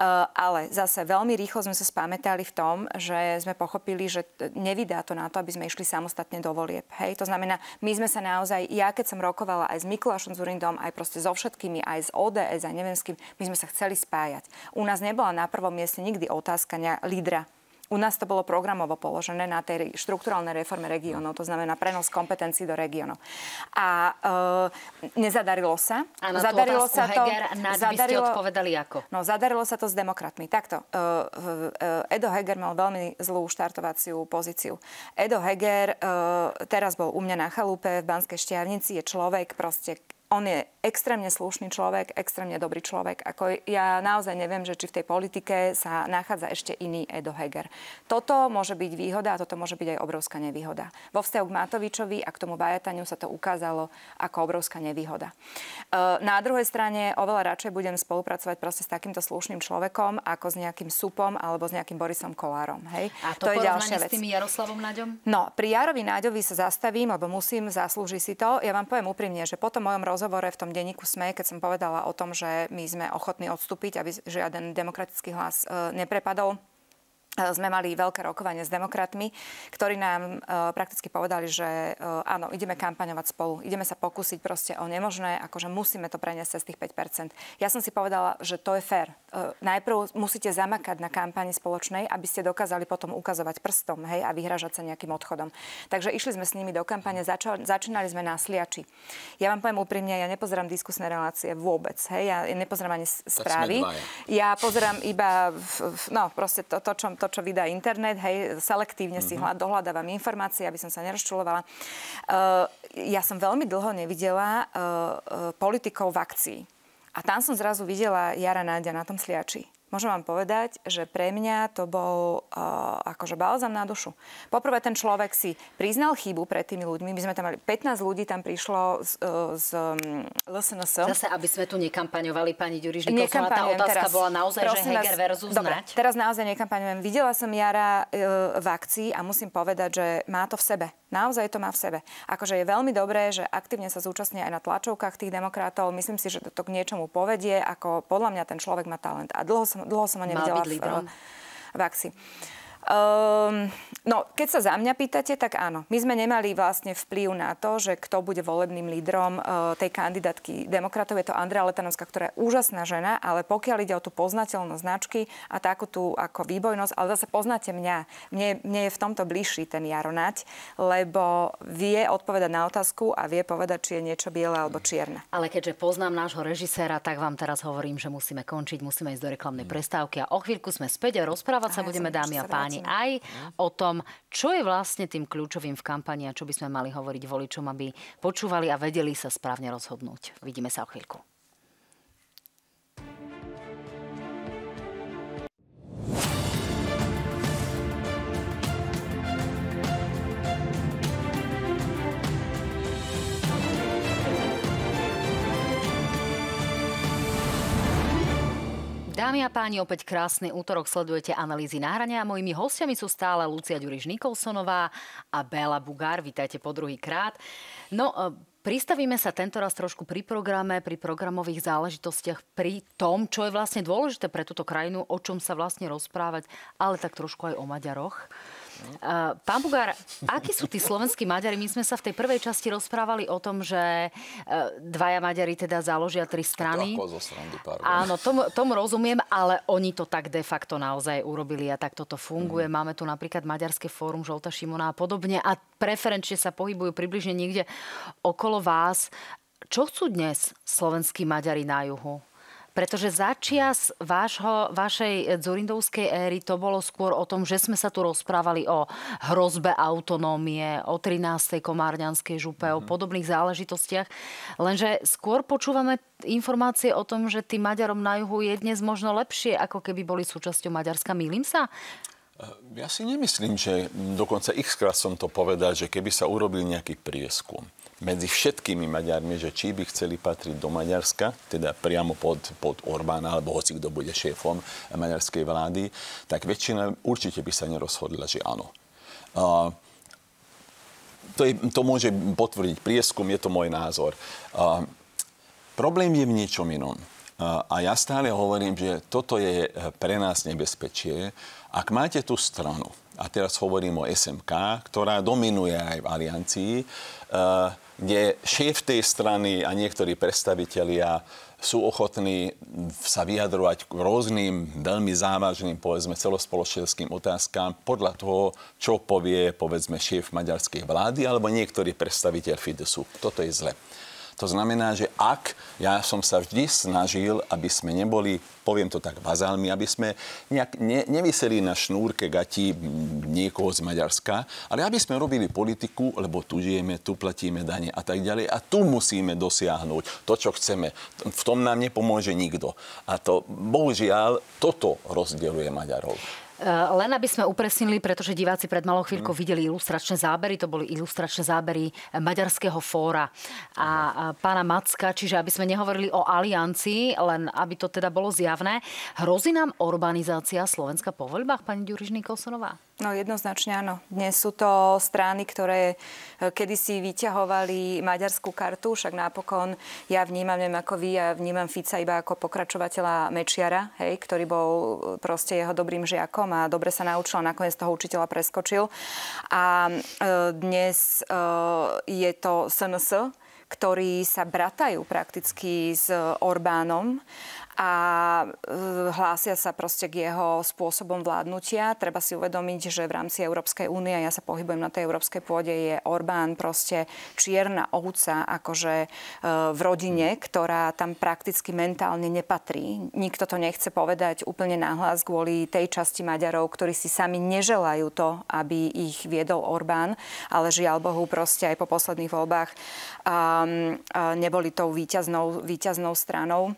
Uh, ale zase veľmi rýchlo sme sa spamätali v tom, že sme pochopili, že nevydá to na to, aby sme išli samostatne do volieb. Hej? To znamená, my sme sa naozaj, ja keď som rokovala aj s Mikulášom Zurindom, aj proste so všetkými, aj z ODS, aj neviem s kým, my sme sa chceli spájať. U nás nebola na prvom mieste nikdy otázka lídra u nás to bolo programovo položené na tej štruktúralnej reforme regiónov, to znamená prenos kompetencií do regiónov. A e, nezadarilo sa. Na zadarilo sa to. Heger, zadarilo, odpovedali ako? No, zadarilo sa to s demokratmi. Takto. E, e, Edo Heger mal veľmi zlú štartovaciu pozíciu. Edo Heger e, teraz bol u mňa na chalúpe v Banskej Štiavnici, je človek proste on je extrémne slušný človek, extrémne dobrý človek. Ako ja naozaj neviem, že či v tej politike sa nachádza ešte iný Edo Heger. Toto môže byť výhoda a toto môže byť aj obrovská nevýhoda. Vo vzťahu k Matovičovi a k tomu Bajataniu sa to ukázalo ako obrovská nevýhoda. E, na druhej strane oveľa radšej budem spolupracovať proste s takýmto slušným človekom ako s nejakým Supom alebo s nejakým Borisom Kolárom. Hej? A to, to je ďalšia vec. s tým Jaroslavom Naďom? No, pri Jarovi Naďovi sa zastavím, lebo musím, zaslúži si to. Ja vám poviem úprimne, že po tom mojom rozhovoru rozhovore v tom denníku SME, keď som povedala o tom, že my sme ochotní odstúpiť, aby žiaden demokratický hlas e, neprepadol, sme mali veľké rokovanie s demokratmi, ktorí nám e, prakticky povedali, že e, áno, ideme kampaňovať spolu, ideme sa pokúsiť proste o nemožné, akože musíme to preniesť z tých 5%. Ja som si povedala, že to je fér. E, najprv musíte zamakať na kampani spoločnej, aby ste dokázali potom ukazovať prstom hej, a vyhražať sa nejakým odchodom. Takže išli sme s nimi do kampane, začal, začínali sme na sliači. Ja vám poviem úprimne, ja nepozerám diskusné relácie vôbec. Hej, ja nepozerám ani správy. Ja pozerám iba, v, v, no proste to, to, čo, to, čo vydá internet, hej, selektívne mm-hmm. si hľad, dohľadávam informácie, aby som sa nerozčulovala. Uh, ja som veľmi dlho nevidela uh, uh, politikov v akcii. A tam som zrazu videla Jara Náďa na tom sliači môžem vám povedať, že pre mňa to bol uh, akože balzam na dušu. Poprvé ten človek si priznal chybu pred tými ľuďmi. My sme tam mali 15 ľudí, tam prišlo z, uh, z um, LSNS. Zase, aby sme tu nekampaňovali, pani Ďurižníková, tá otázka teraz, bola naozaj, že Heger versus dobre, Znať. teraz naozaj nekampaňujem. Videla som Jara uh, v akcii a musím povedať, že má to v sebe. Naozaj to má v sebe. Akože je veľmi dobré, že aktívne sa zúčastní aj na tlačovkách tých demokratov. Myslím si, že to k niečomu povedie, ako podľa mňa ten človek má talent. A dlho som, dlho som ho nevidela v, v akcii. Um, No, keď sa za mňa pýtate, tak áno. My sme nemali vlastne vplyv na to, že kto bude volebným lídrom uh, tej kandidátky demokratov. Je to Andrea Letanovská, ktorá je úžasná žena, ale pokiaľ ide o tú poznateľnosť značky a takú tú ako výbojnosť, ale zase poznáte mňa. Mne, mne je v tomto bližší ten Jaronať, lebo vie odpovedať na otázku a vie povedať, či je niečo biele alebo čierne. Ale keďže poznám nášho režiséra, tak vám teraz hovorím, že musíme končiť, musíme ísť do reklamnej prestávky a o chvíľku sme späť a rozprávať sa ja budeme, dámy a páni, aj o tom, tom, čo je vlastne tým kľúčovým v kampani a čo by sme mali hovoriť voličom, aby počúvali a vedeli sa správne rozhodnúť. Vidíme sa o chvíľku. Dámy a páni, opäť krásny útorok sledujete analýzy náhrania a mojimi hostiami sú stále Lucia Ďuriš Nikolsonová a Bela Bugár. Vítajte po druhý krát. No, e, Pristavíme sa tento raz trošku pri programe, pri programových záležitostiach, pri tom, čo je vlastne dôležité pre túto krajinu, o čom sa vlastne rozprávať, ale tak trošku aj o Maďaroch. Pán Bugár, akí sú tí slovenskí Maďari? My sme sa v tej prvej časti rozprávali o tom, že uh, dvaja Maďari teda založia tri strany. To ako zo strany, Áno, tomu, tomu rozumiem, ale oni to tak de facto naozaj urobili a tak toto funguje. Mm. Máme tu napríklad Maďarské fórum Žolta Šimona a podobne a preferenčne sa pohybujú približne niekde okolo vás. Čo chcú dnes slovenskí Maďari na juhu? Pretože začias vášho, vašej Dzurindovskej éry to bolo skôr o tom, že sme sa tu rozprávali o hrozbe autonómie, o 13. komárňanskej župe, mm-hmm. o mhm. podobných záležitostiach. Lenže skôr počúvame informácie o tom, že tým Maďarom na juhu je dnes možno lepšie, ako keby boli súčasťou Maďarska. Mýlim sa? Ja si nemyslím, že dokonca x krát som to povedal, že keby sa urobil nejaký prieskum, medzi všetkými Maďarmi, že či by chceli patriť do Maďarska, teda priamo pod, pod Orbána, alebo hoci kto bude šéfom maďarskej vlády, tak väčšina určite by sa nerozhodla, že áno. Uh, to, je, to môže potvrdiť prieskum, je to môj názor. Uh, problém je v niečom inom. A ja stále hovorím, že toto je pre nás nebezpečie. Ak máte tú stranu, a teraz hovorím o SMK, ktorá dominuje aj v aliancii, uh, kde šéf tej strany a niektorí predstavitelia sú ochotní sa vyjadrovať k rôznym veľmi závažným, povedzme, celospoločenským otázkam podľa toho, čo povie, povedzme, šéf maďarskej vlády alebo niektorý predstaviteľ Fidesu. Toto je zle. To znamená, že ak ja som sa vždy snažil, aby sme neboli, poviem to tak, bazálmi, aby sme nejak ne, nevyseli na šnúrke gati niekoho z Maďarska, ale aby sme robili politiku, lebo tu žijeme, tu platíme dane a tak ďalej a tu musíme dosiahnuť to, čo chceme. V tom nám nepomôže nikto. A to, bohužiaľ, toto rozdieluje Maďarov. Eh, len aby sme upresnili, pretože diváci pred malou chvíľkou mm. videli ilustračné zábery, to boli ilustračné zábery Maďarského fóra a pána Macka, čiže aby sme nehovorili o aliancii, len aby to teda bolo zjavné. Hrozí nám urbanizácia Slovenska po voľbách, pani Ďuriž Nikolsonová? No jednoznačne áno. Dnes sú to strany, ktoré e, kedysi vyťahovali maďarskú kartu, však napokon ja vnímam, neviem ako vy, ja vnímam Fica iba ako pokračovateľa Mečiara, hej, ktorý bol e, proste jeho dobrým žiakom a dobre sa naučil a nakoniec toho učiteľa preskočil. A e, dnes je to SNS, ktorí sa bratajú prakticky s Orbánom a e, hlásia sa proste k jeho spôsobom vládnutia. Treba si uvedomiť, že v rámci Európskej únie, ja sa pohybujem na tej európskej pôde, je Orbán proste čierna ovca akože e, v rodine, ktorá tam prakticky mentálne nepatrí. Nikto to nechce povedať úplne nahlas kvôli tej časti Maďarov, ktorí si sami neželajú to, aby ich viedol Orbán, ale žiaľ Bohu proste aj po posledných voľbách um, neboli tou víťaznou, víťaznou stranou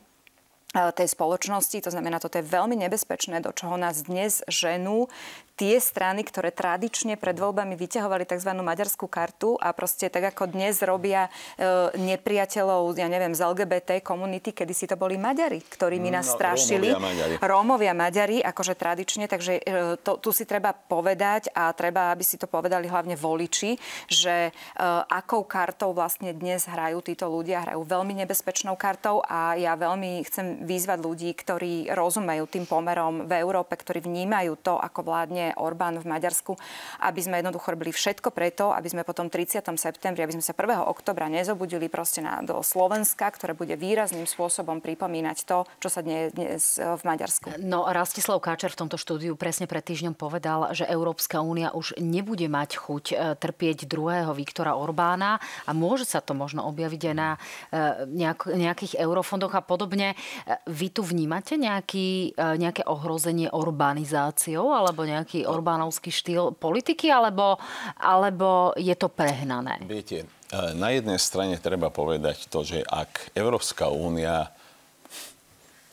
tej spoločnosti. To znamená, toto je veľmi nebezpečné, do čoho nás dnes ženú tie strany, ktoré tradične pred voľbami vyťahovali tzv. maďarskú kartu a proste tak ako dnes robia e, nepriateľov, ja neviem, z LGBT komunity, kedy si to boli Maďari, ktorými nás no, strašili. Rómovia Maďari. Rómovia Maďari, akože tradične, takže e, to, tu si treba povedať a treba, aby si to povedali hlavne voliči, že e, akou kartou vlastne dnes hrajú títo ľudia, hrajú veľmi nebezpečnou kartou a ja veľmi chcem vyzvať ľudí, ktorí rozumejú tým pomerom v Európe, ktorí vnímajú to, ako vládne Orbán v Maďarsku, aby sme jednoducho robili všetko preto, aby sme potom 30. septembri, aby sme sa 1. oktobra nezobudili proste na, do Slovenska, ktoré bude výrazným spôsobom pripomínať to, čo sa dnes, dnes v Maďarsku. No, Rastislav Káčer v tomto štúdiu presne pred týždňom povedal, že Európska únia už nebude mať chuť e, trpieť druhého Viktora Orbána a môže sa to možno objaviť aj na e, nejak, nejakých eurofondoch a podobne. E, vy tu vnímate nejaký, nejaké ohrozenie urbanizáciou alebo nejaký orbánovský štýl politiky alebo, alebo je to prehnané? Viete, na jednej strane treba povedať to, že ak Európska únia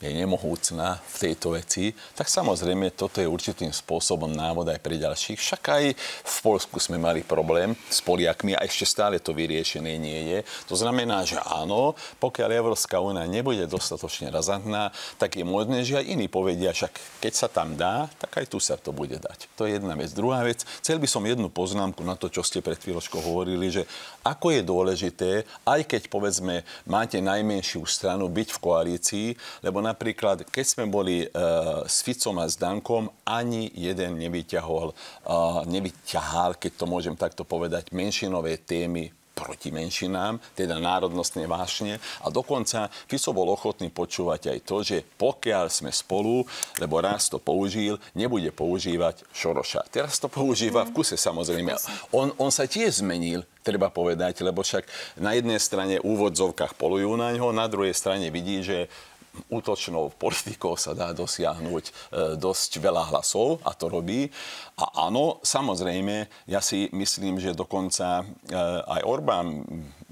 je nemohúcná v tejto veci, tak samozrejme toto je určitým spôsobom návod aj pre ďalších. Však aj v Polsku sme mali problém s Poliakmi a ešte stále to vyriešené nie je. To znamená, že áno, pokiaľ Európska únia nebude dostatočne razantná, tak je možné, že aj iní povedia, však keď sa tam dá, tak aj tu sa to bude dať. To je jedna vec. Druhá vec, chcel by som jednu poznámku na to, čo ste pred chvíľočkou hovorili, že ako je dôležité, aj keď povedzme máte najmenšiu stranu byť v koalícii, lebo na napríklad, keď sme boli uh, s Ficom a s Dankom, ani jeden nevyťahol, uh, nevyťahal, keď to môžem takto povedať, menšinové témy proti menšinám, teda národnostné vášne. A dokonca Fico bol ochotný počúvať aj to, že pokiaľ sme spolu, lebo raz to použil, nebude používať Šoroša. Teraz to používa v kuse samozrejme. On, on sa tiež zmenil, treba povedať, lebo však na jednej strane úvodzovkách polujú na ňo, na druhej strane vidí, že útočnou politikou sa dá dosiahnuť e, dosť veľa hlasov a to robí. A áno, samozrejme, ja si myslím, že dokonca e, aj Orbán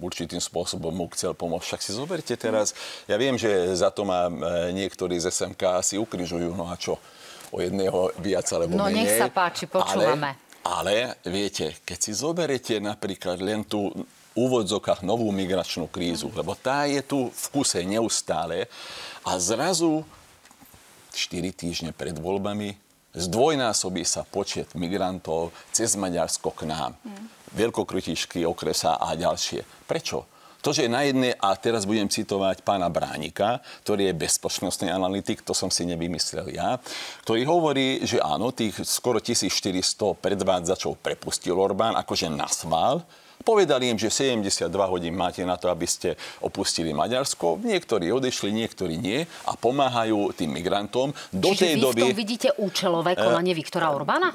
určitým spôsobom mu chcel pomôcť. Však si zoberte teraz, ja viem, že za to ma e, niektorí z SMK si ukrižujú, no a čo? O jedného viac alebo no, menej. No nech sa páči, počúvame. Ale, ale viete, keď si zoberete napríklad len tú úvodzokách novú migračnú krízu, lebo tá je tu v kuse neustále a zrazu 4 týždne pred voľbami zdvojnásobí sa počet migrantov cez Maďarsko k nám. Veľkokrutišky, okresa a ďalšie. Prečo? To, že na jednej, a teraz budem citovať pána Bránika, ktorý je bezpečnostný analytik, to som si nevymyslel ja, ktorý hovorí, že áno, tých skoro 1400 predvádzačov prepustil Orbán akože na sval, Povedali im, že 72 hodín máte na to, aby ste opustili Maďarsko. Niektorí odešli, niektorí nie a pomáhajú tým migrantom. Do Čiže tej vy doby... v tom vidíte účelové konanie uh, Viktora Orbána?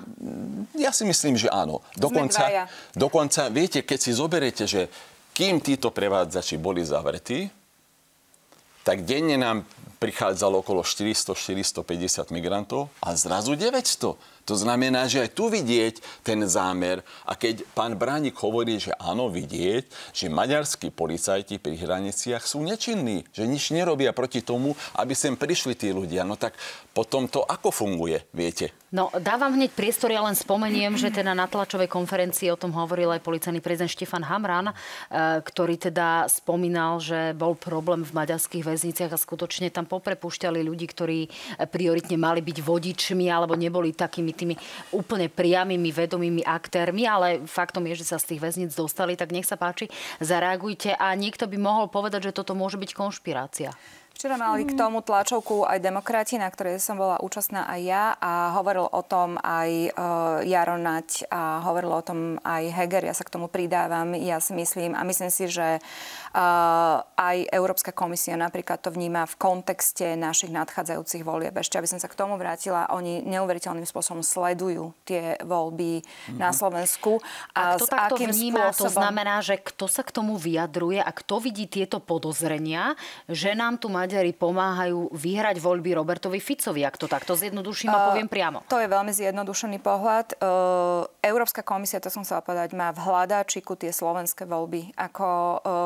Ja si myslím, že áno. Dokonca, dokonca, viete, keď si zoberete, že kým títo prevádzači boli zavretí, tak denne nám prichádzalo okolo 400-450 migrantov a zrazu 900. To znamená, že aj tu vidieť ten zámer. A keď pán Bránik hovorí, že áno, vidieť, že maďarskí policajti pri hraniciach sú nečinní, že nič nerobia proti tomu, aby sem prišli tí ľudia. No tak potom to ako funguje, viete? No, dávam hneď priestor, ja len spomeniem, že teda na tlačovej konferencii o tom hovoril aj policajný prezident Štefan Hamran, e, ktorý teda spomínal, že bol problém v maďarských väzniciach a skutočne tam poprepúšťali ľudí, ktorí prioritne mali byť vodičmi alebo neboli takými tými úplne priamými, vedomými aktérmi, ale faktom je, že sa z tých väzníc dostali, tak nech sa páči, zareagujte a niekto by mohol povedať, že toto môže byť konšpirácia. Včera mali k tomu tlačovku aj demokrati, na ktorej som bola účastná aj ja a hovoril o tom aj uh, Jaro Nať a hovoril o tom aj Heger. Ja sa k tomu pridávam. Ja si myslím a myslím si, že aj Európska komisia napríklad to vníma v kontexte našich nadchádzajúcich volieb. Ešte, aby som sa k tomu vrátila, oni neuveriteľným spôsobom sledujú tie voľby mm-hmm. na Slovensku. A, a kto takto vníma, spôsobom... to znamená, že kto sa k tomu vyjadruje a kto vidí tieto podozrenia, že nám tu Maďari pomáhajú vyhrať voľby Robertovi Ficovi, ak to takto zjednoduším a poviem priamo. To je veľmi zjednodušený pohľad. Európska komisia, to som chcela povedať, má v hľadáčiku tie slovenské voľby. Ako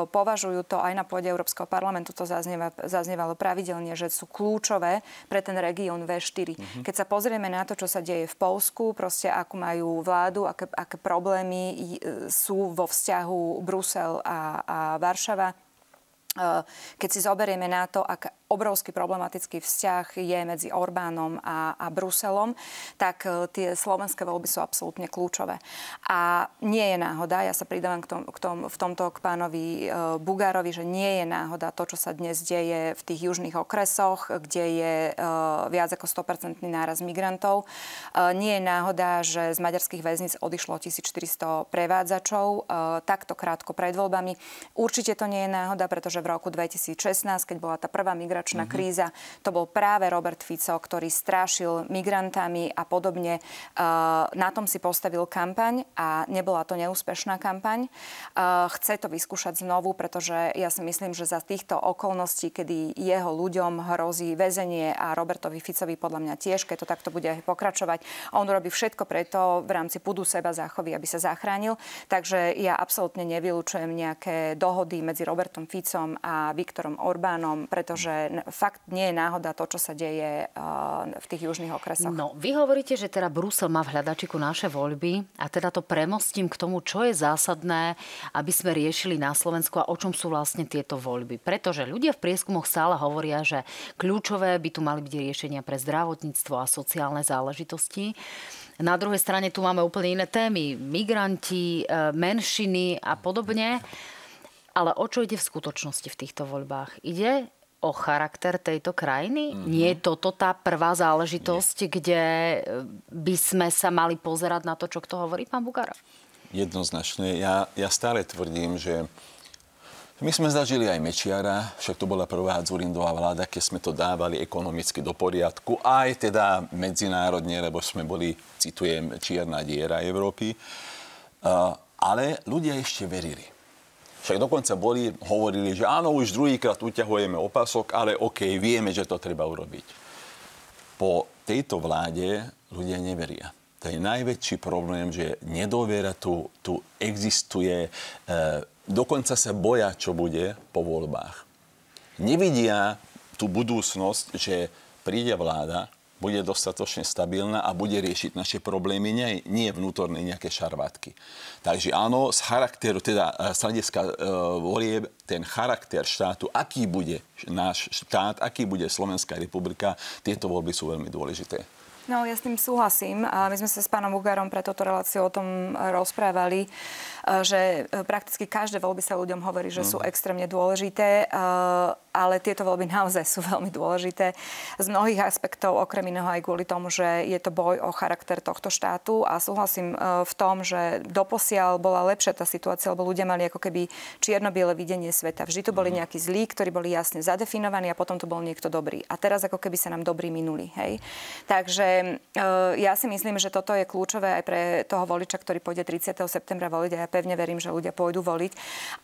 považujú to aj na pôde Európskeho parlamentu, to zaznieva, zaznievalo pravidelne, že sú kľúčové pre ten región V4. Mm-hmm. Keď sa pozrieme na to, čo sa deje v Polsku, proste ako majú vládu, aké, aké problémy sú vo vzťahu Brusel a, a Varšava, keď si zoberieme na to, ak obrovský problematický vzťah je medzi Orbánom a, a Bruselom, tak e, tie slovenské voľby sú absolútne kľúčové. A nie je náhoda, ja sa pridávam k tom, k tom, v tomto k pánovi e, Bugárovi, že nie je náhoda to, čo sa dnes deje v tých južných okresoch, kde je e, viac ako 100% náraz migrantov. Nie je náhoda, že z maďarských väzníc odišlo 1400 prevádzačov takto krátko pred voľbami. Určite to nie je náhoda, pretože v roku 2016, keď bola tá prvá migračná mm-hmm. kríza, to bol práve Robert Fico, ktorý strášil migrantami a podobne. Na tom si postavil kampaň a nebola to neúspešná kampaň. Chce to vyskúšať znovu, pretože ja si myslím, že za týchto okolností, kedy jeho ľuďom hrozí väzenie a Robertovi Ficovi podľa mňa tiež, keď to takto bude pokračovať, on robí všetko preto v rámci pudu seba záchovy, aby sa zachránil. Takže ja absolútne nevylúčujem nejaké dohody medzi Robertom Ficom a Viktorom Orbánom, pretože fakt nie je náhoda to, čo sa deje v tých južných okresoch. No, vy hovoríte, že teda Brusel má v hľadačiku naše voľby a teda to premostím k tomu, čo je zásadné, aby sme riešili na Slovensku a o čom sú vlastne tieto voľby. Pretože ľudia v prieskumoch stále hovoria, že kľúčové by tu mali byť riešenia pre zdravotníctvo a sociálne záležitosti. Na druhej strane tu máme úplne iné témy. Migranti, e, menšiny a podobne. Ale o čo ide v skutočnosti v týchto voľbách? Ide o charakter tejto krajiny? Mm-hmm. Nie je toto tá prvá záležitosť, Nie. kde e, by sme sa mali pozerať na to, čo kto hovorí, pán Bugara? Jednoznačne. Ja, ja stále tvrdím, že my sme zažili aj Mečiara, však to bola prvá Zurindová vláda, keď sme to dávali ekonomicky do poriadku, aj teda medzinárodne, lebo sme boli, citujem, čierna diera Európy. Uh, ale ľudia ešte verili. Však dokonca boli, hovorili, že áno, už druhýkrát uťahujeme opasok, ale OK, vieme, že to treba urobiť. Po tejto vláde ľudia neveria. To je najväčší problém, že nedôvera tu, tu existuje. E, dokonca sa boja, čo bude po voľbách. Nevidia tú budúcnosť, že príde vláda, bude dostatočne stabilná a bude riešiť naše problémy, nie, nie vnútorné nejaké šarvátky. Takže áno, z charakteru, teda z hľadiska e, volieb, ten charakter štátu, aký bude náš štát, aký bude Slovenská republika, tieto voľby sú veľmi dôležité. No, ja s tým súhlasím. My sme sa s pánom Ugarom pre toto reláciu o tom rozprávali. Eh, že prakticky každé voľby sa ľuďom hovorí, že sú mhm. extrémne dôležité, eh, ale tieto voľby naozaj sú veľmi dôležité z mnohých aspektov, okrem iného aj kvôli tomu, že je to boj o charakter tohto štátu a súhlasím v tom, že doposiaľ bola lepšia tá situácia, lebo ľudia mali ako keby čierno-biele videnie sveta. Vždy tu boli mhm. nejakí zlí, ktorí boli jasne zadefinovaní a potom tu bol niekto dobrý. A teraz ako keby sa nám dobrí minuli. Hej? Takže ja si myslím, že toto je kľúčové aj pre toho voliča, ktorý pôjde 30. septembra voliť a pevne verím, že ľudia pôjdu voliť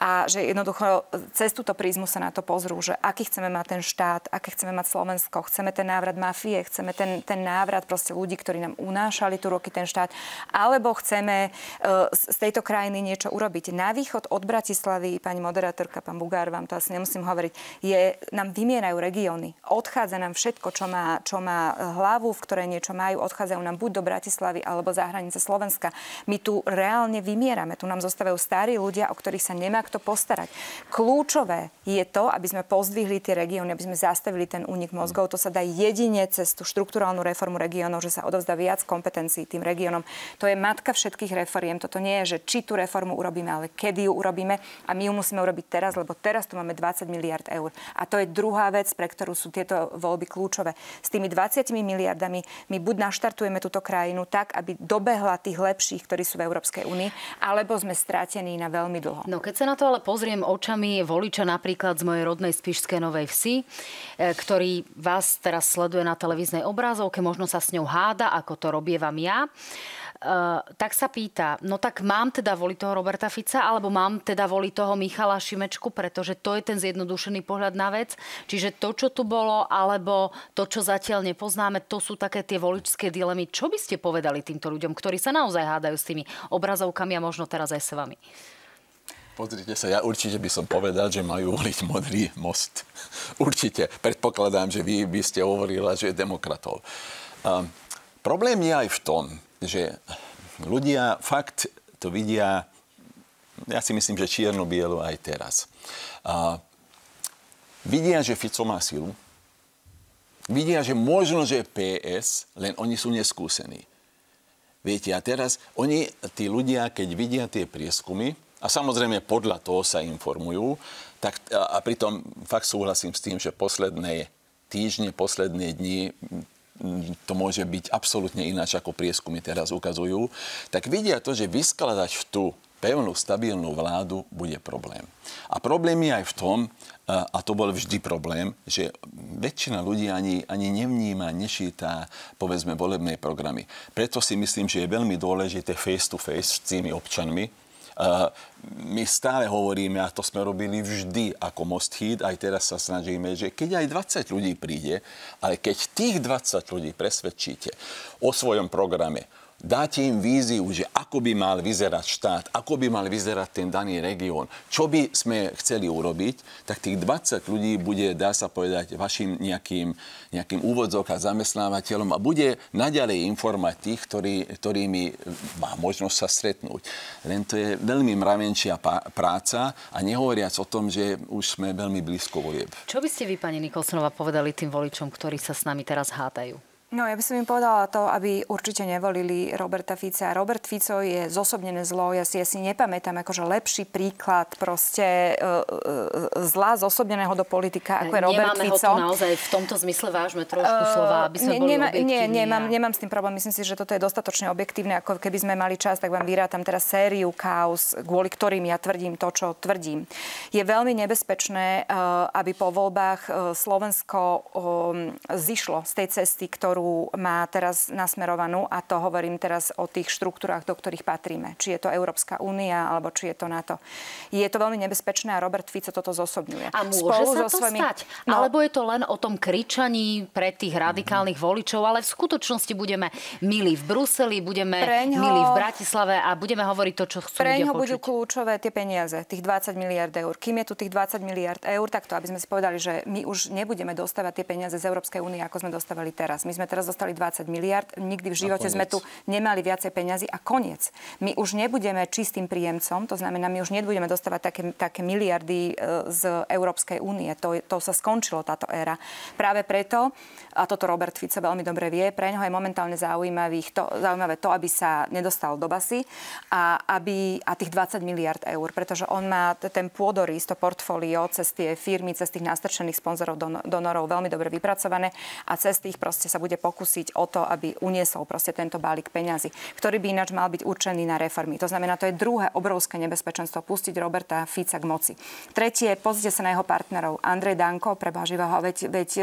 a že jednoducho cez túto prízmu sa na to pozrú, že aký chceme mať ten štát, aké chceme mať Slovensko, chceme ten návrat mafie, chceme ten, ten návrat proste ľudí, ktorí nám unášali tu roky ten štát, alebo chceme uh, z tejto krajiny niečo urobiť. Na východ od Bratislavy, pani moderátorka, pán Bugár, vám to asi nemusím hovoriť, je, nám vymierajú regióny. Odchádza nám všetko, čo má, čo má hlavu, v ktorej niečo majú, odchádzajú nám buď do Bratislavy alebo za hranice Slovenska. My tu reálne vymierame. Tu nám zostávajú starí ľudia, o ktorých sa nemá kto postarať. Kľúčové je to, aby sme pozdvihli tie regióny, aby sme zastavili ten únik mozgov. To sa dá jedine cez tú štruktúrálnu reformu regiónov, že sa odovzdá viac kompetencií tým regiónom. To je matka všetkých reforiem. Toto nie je, že či tú reformu urobíme, ale kedy ju urobíme. A my ju musíme urobiť teraz, lebo teraz tu máme 20 miliard eur. A to je druhá vec, pre ktorú sú tieto voľby kľúčové. S tými 20 miliardami my buď naštartujeme túto krajinu tak, aby dobehla tých lepších, ktorí sú v Európskej únii, alebo sme stratení na veľmi dlho. No keď sa na to ale pozriem očami voliča napríklad z mojej rodnej Spišskej Novej Vsi, e, ktorý vás teraz sleduje na televíznej obrázovke, možno sa s ňou háda, ako to robievam ja, Uh, tak sa pýta, no tak mám teda voliť toho Roberta Fica, alebo mám teda voliť toho Michala Šimečku, pretože to je ten zjednodušený pohľad na vec. Čiže to, čo tu bolo, alebo to, čo zatiaľ nepoznáme, to sú také tie voličské dilemy. Čo by ste povedali týmto ľuďom, ktorí sa naozaj hádajú s tými obrazovkami a možno teraz aj s vami? Pozrite sa, ja určite by som povedal, že majú voliť modrý most. určite. Predpokladám, že vy by ste hovorila, že je demokratov. Um, problém je aj v tom, že ľudia fakt to vidia, ja si myslím, že čierno-bielo aj teraz. A vidia, že Fico má silu, Vidia, že možno, že PS, len oni sú neskúsení. Viete, a teraz oni, tí ľudia, keď vidia tie prieskumy, a samozrejme podľa toho sa informujú, tak, a, a pritom fakt súhlasím s tým, že posledné týždne, posledné dni to môže byť absolútne ináč, ako prieskumy teraz ukazujú, tak vidia to, že vyskladať tú pevnú, stabilnú vládu bude problém. A problém je aj v tom, a to bol vždy problém, že väčšina ľudí ani, ani nevníma, nečíta, povedzme, volebné programy. Preto si myslím, že je veľmi dôležité face to face s tými občanmi, my stále hovoríme, a to sme robili vždy ako Most Hit, aj teraz sa snažíme, že keď aj 20 ľudí príde, ale keď tých 20 ľudí presvedčíte o svojom programe, dáte im víziu, že ako by mal vyzerať štát, ako by mal vyzerať ten daný región, čo by sme chceli urobiť, tak tých 20 ľudí bude, dá sa povedať, vašim nejakým, nejakým úvodzok a zamestnávateľom a bude naďalej informovať tých, ktorí, ktorými má možnosť sa stretnúť. Len to je veľmi mravenčia práca a nehovoriac o tom, že už sme veľmi blízko volieb. Čo by ste vy, pani Nikolsonová, povedali tým voličom, ktorí sa s nami teraz hádajú? No ja by som im povedala to, aby určite nevolili Roberta Fica. Robert Fico je zosobnené zlo. Ja si, ja si nepamätám akože lepší príklad proste uh, uh, zla zosobneného do politika, ako je Robert Nemáme Fico. Nemáme ho tu naozaj v tomto zmysle vážme trošku uh, slova, aby sme ne, boli nema, Nie, nemám, nemám s tým problém. Myslím si, že toto je dostatočne objektívne. Ako keby sme mali čas, tak vám vyrátam teraz sériu kaos, kvôli ktorým ja tvrdím to, čo tvrdím. Je veľmi nebezpečné, uh, aby po voľbách Slovensko zišlo z tej cesty, ktorú ktorú má teraz nasmerovanú a to hovorím teraz o tých štruktúrach, do ktorých patríme. Či je to Európska únia alebo či je to NATO. Je to veľmi nebezpečné a Robert Fico toto zosobňuje. A môže Spolu sa to svojimi... stať? No, alebo je to len o tom kričaní pre tých radikálnych mm-hmm. voličov, ale v skutočnosti budeme milí v Bruseli, budeme Preňho... milí v Bratislave a budeme hovoriť to, čo chcú Preňho budú kľúčové tie peniaze, tých 20 miliard eur. Kým je tu tých 20 miliard eur, tak to, aby sme si povedali, že my už nebudeme dostávať tie peniaze z Európskej únie, ako sme dostávali teraz. My sme teraz dostali 20 miliard, nikdy v živote sme tu nemali viacej peňazí a koniec. My už nebudeme čistým príjemcom, to znamená, my už nebudeme dostávať také, také miliardy e, z Európskej únie. To, to sa skončilo, táto éra. Práve preto, a toto Robert Fico veľmi dobre vie, pre neho je momentálne zaujímavé to, zaujímavé to, aby sa nedostal do basy a, aby, a tých 20 miliard eur, pretože on má ten pôdorys, to portfólio cez tie firmy, cez tých nastrčených sponzorov, donorov veľmi dobre vypracované a cez tých proste sa bude pokúsiť o to, aby uniesol proste tento balík peňazí, ktorý by ináč mal byť určený na reformy. To znamená, to je druhé obrovské nebezpečenstvo pustiť Roberta Fica k moci. Tretie, pozrite sa na jeho partnerov. Andrej Danko, prebaživa ho, veď, veď e,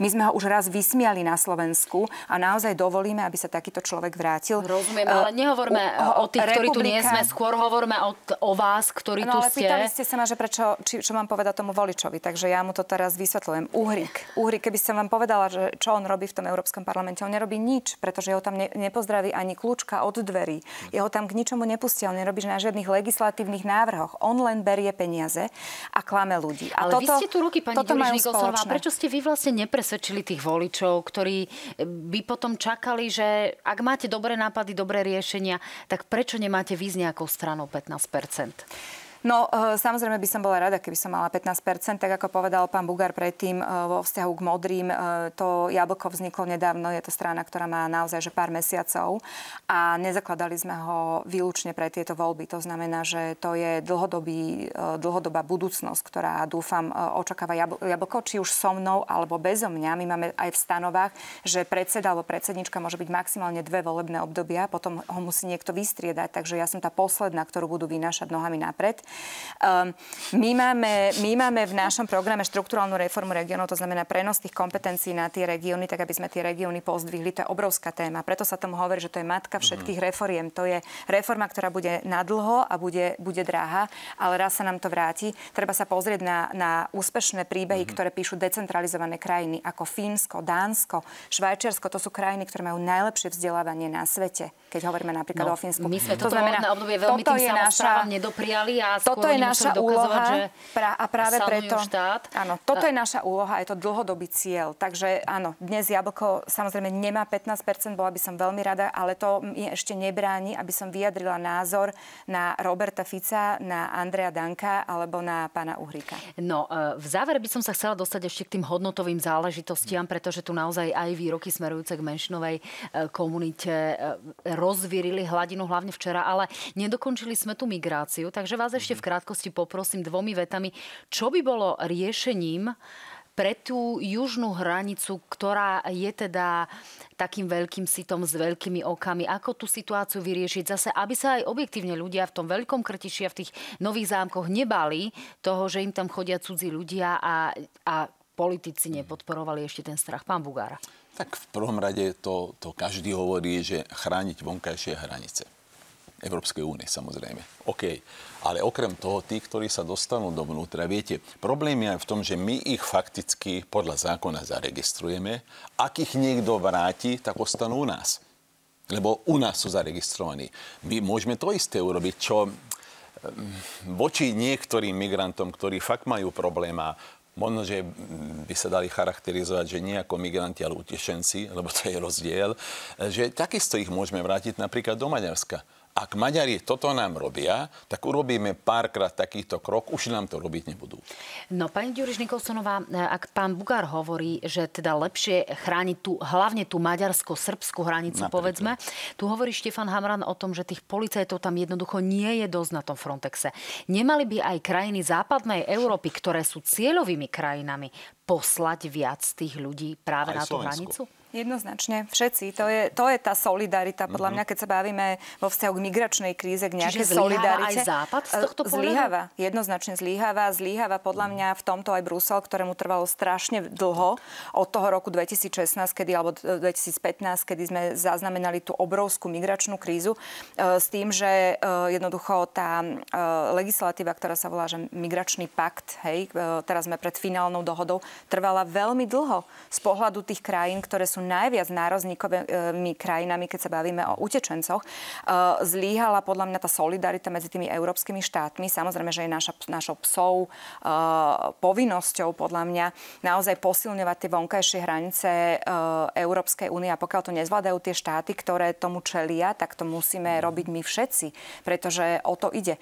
my sme ho už raz vysmiali na Slovensku a naozaj dovolíme, aby sa takýto človek vrátil. Rozumiem, ale e, nehovorme uh, o tých, Republika... ktorí tu nie sme, skôr hovoríme o, o vás, ktorí no, tu ale ste. pýtali ste sa ma, že prečo, či, čo mám povedať tomu voličovi, takže ja mu to teraz vysvetľujem. Uhrik. Uhrik, keby som vám povedala, že čo on robí v tom Európskom parlamente, parlamente. On nerobí nič, pretože ho tam ne, nepozdraví ani kľúčka od dverí. Jeho tam k ničomu nepustia. On nerobí na žiadnych legislatívnych návrhoch. On len berie peniaze a klame ľudí. A Ale toto, vy ste tu ruky, pani Ďuriš Prečo ste vy vlastne nepresvedčili tých voličov, ktorí by potom čakali, že ak máte dobré nápady, dobré riešenia, tak prečo nemáte vy s nejakou stranou 15 No, e, samozrejme by som bola rada, keby som mala 15%, tak ako povedal pán Bugár predtým e, vo vzťahu k modrým. E, to jablko vzniklo nedávno, je to strana, ktorá má naozaj že pár mesiacov a nezakladali sme ho výlučne pre tieto voľby. To znamená, že to je dlhodobý, dlhodobá budúcnosť, ktorá dúfam očakáva jablko, či už so mnou alebo bezo mňa. My máme aj v stanovách, že predseda alebo predsednička môže byť maximálne dve volebné obdobia, potom ho musí niekto vystriedať, takže ja som tá posledná, ktorú budú vynášať nohami napred. Um, my, máme, my máme v našom programe štruktúrálnu reformu regiónov, to znamená prenos tých kompetencií na tie regióny, tak aby sme tie regióny pozdvihli. To je obrovská téma. Preto sa tomu hovorí, že to je matka všetkých mm. reforiem. To je reforma, ktorá bude nadlho a bude, bude drahá, ale raz sa nám to vráti. Treba sa pozrieť na, na úspešné príbehy, mm. ktoré píšu decentralizované krajiny ako Fínsko, Dánsko, Švajčiarsko. To sú krajiny, ktoré majú najlepšie vzdelávanie na svete, keď hovoríme napríklad no, o Fínsku. My sme to znamená, obdobie veľmi tým naša... nedopriali a toto je naša úloha že pra, a práve preto... štát. Áno, toto je naša úloha, je to dlhodobý cieľ. Takže áno, dnes Jablko samozrejme nemá 15%, bola by som veľmi rada, ale to mi ešte nebráni, aby som vyjadrila názor na Roberta Fica, na Andrea Danka alebo na pána Uhríka. No, e, v závere by som sa chcela dostať ešte k tým hodnotovým záležitostiam, pretože tu naozaj aj výroky smerujúce k menšinovej e, komunite e, rozvírili hladinu, hlavne včera, ale nedokončili sme tú migráciu, takže vás ešte v krátkosti poprosím dvomi vetami, čo by bolo riešením pre tú južnú hranicu, ktorá je teda takým veľkým sitom s veľkými okami. Ako tú situáciu vyriešiť zase, aby sa aj objektívne ľudia v tom veľkom krtiši a v tých nových zámkoch nebali toho, že im tam chodia cudzí ľudia a, a politici nepodporovali ešte ten strach. Pán Bugár. Tak v prvom rade to, to každý hovorí, že chrániť vonkajšie hranice. Európskej únie samozrejme. OK. Ale okrem toho, tí, ktorí sa dostanú dovnútra, viete, problém je aj v tom, že my ich fakticky podľa zákona zaregistrujeme. Ak ich niekto vráti, tak ostanú u nás. Lebo u nás sú zaregistrovaní. My môžeme to isté urobiť, čo voči niektorým migrantom, ktorí fakt majú problém a Možno, že by sa dali charakterizovať, že nie ako migranti, ale utešenci, lebo to je rozdiel, že takisto ich môžeme vrátiť napríklad do Maďarska ak Maďari toto nám robia, tak urobíme párkrát takýto krok, už nám to robiť nebudú. No, pani Ďuriš Nikolsonová, ak pán Bugár hovorí, že teda lepšie chrániť tú, hlavne tú maďarsko-srbskú hranicu, Napríklad. povedzme, tu hovorí Štefan Hamran o tom, že tých policajtov tam jednoducho nie je dosť na tom Frontexe. Nemali by aj krajiny západnej Európy, ktoré sú cieľovými krajinami, poslať viac tých ľudí práve aj na tú Slovensku. hranicu? Jednoznačne, všetci. To je, to je tá solidarita. Podľa mm-hmm. mňa, keď sa bavíme vo vzťahu k migračnej kríze, k nejakej Čiže solidarite. aj Západ z tohto pohľadu? Zlíhava. Jednoznačne zlíhava. Zlíhava podľa mňa v tomto aj Brusel, ktorému trvalo strašne dlho od toho roku 2016, kedy, alebo 2015, kedy sme zaznamenali tú obrovskú migračnú krízu e, s tým, že e, jednoducho tá e, legislatíva, ktorá sa volá, že migračný pakt, hej, teraz sme pred finálnou dohodou, trvala veľmi dlho z pohľadu tých krajín, ktoré sú najviac nárazníkovými krajinami, keď sa bavíme o utečencoch, eh, zlíhala podľa mňa tá solidarita medzi tými európskymi štátmi. Samozrejme, že je naša, našou psou eh, povinnosťou podľa mňa naozaj posilňovať tie vonkajšie hranice eh, Európskej únie a pokiaľ to nezvládajú tie štáty, ktoré tomu čelia, tak to musíme robiť my všetci, pretože o to ide.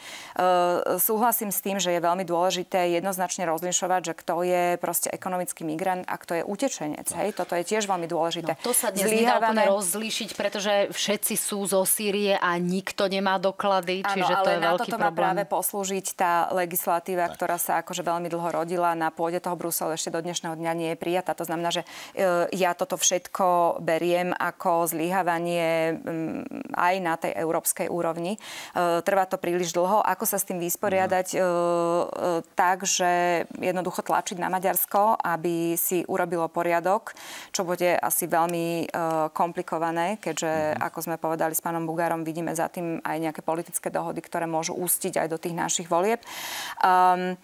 Súhlasím s tým, že je veľmi dôležité jednoznačne rozlišovať, že kto je proste ekonomický migrant a kto je utečenec. Hej? Toto je tiež veľmi dôležité dôležité. No, to sa dnes nedá úplne rozlíšiť, pretože všetci sú zo Sýrie a nikto nemá doklady, ano, čiže ale to je na veľký toto problém. má práve poslúžiť tá legislatíva, tak. ktorá sa akože veľmi dlho rodila na pôde toho Bruselu ešte do dnešného dňa nie je prijatá. To znamená, že e, ja toto všetko beriem ako zlyhávanie mm, aj na tej európskej úrovni. E, trvá to príliš dlho. Ako sa s tým vysporiadať mm. tak, že jednoducho tlačiť na Maďarsko, aby si urobilo poriadok, čo bude asi asi veľmi uh, komplikované, keďže, mm-hmm. ako sme povedali s pánom Bugárom, vidíme za tým aj nejaké politické dohody, ktoré môžu ústiť aj do tých našich volieb. Um,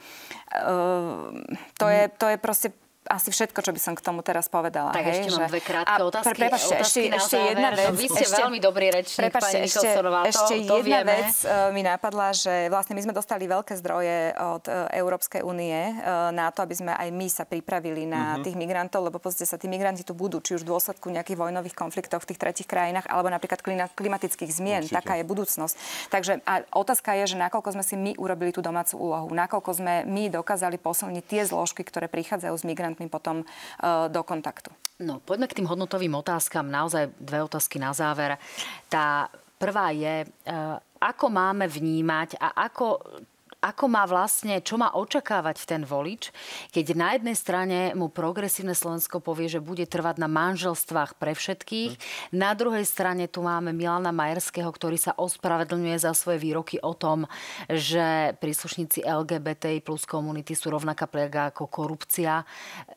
to, je, to je proste asi všetko, čo by som k tomu teraz povedala. Tak hej, ešte že... mám dve krátke a, otázky. Prepačte, ešte, ešte jedna vec. Vy ste ešte, veľmi dobrý rečník, prepačte, pani ešte, ešte to, to jedna vieme. vec uh, mi napadla, že vlastne my sme dostali veľké zdroje od uh, Európskej únie uh, na to, aby sme aj my sa pripravili na uh-huh. tých migrantov, lebo pozrite sa, tí migranti tu budú, či už v dôsledku nejakých vojnových konfliktov v tých tretich krajinách, alebo napríklad klimatických zmien. Určite. Taká je budúcnosť. Takže a otázka je, že nakoľko sme si my urobili tú domácu úlohu, nakoľko sme my dokázali posilniť tie zložky, ktoré prichádzajú s migrantmi potom E, do kontaktu. No, poďme k tým hodnotovým otázkam. Naozaj dve otázky na záver. Tá prvá je, e, ako máme vnímať a ako ako má vlastne, čo má očakávať ten volič, keď na jednej strane mu progresívne Slovensko povie, že bude trvať na manželstvách pre všetkých. Hm. Na druhej strane tu máme Milana Majerského, ktorý sa ospravedlňuje za svoje výroky o tom, že príslušníci LGBT plus komunity sú rovnaká plega ako korupcia.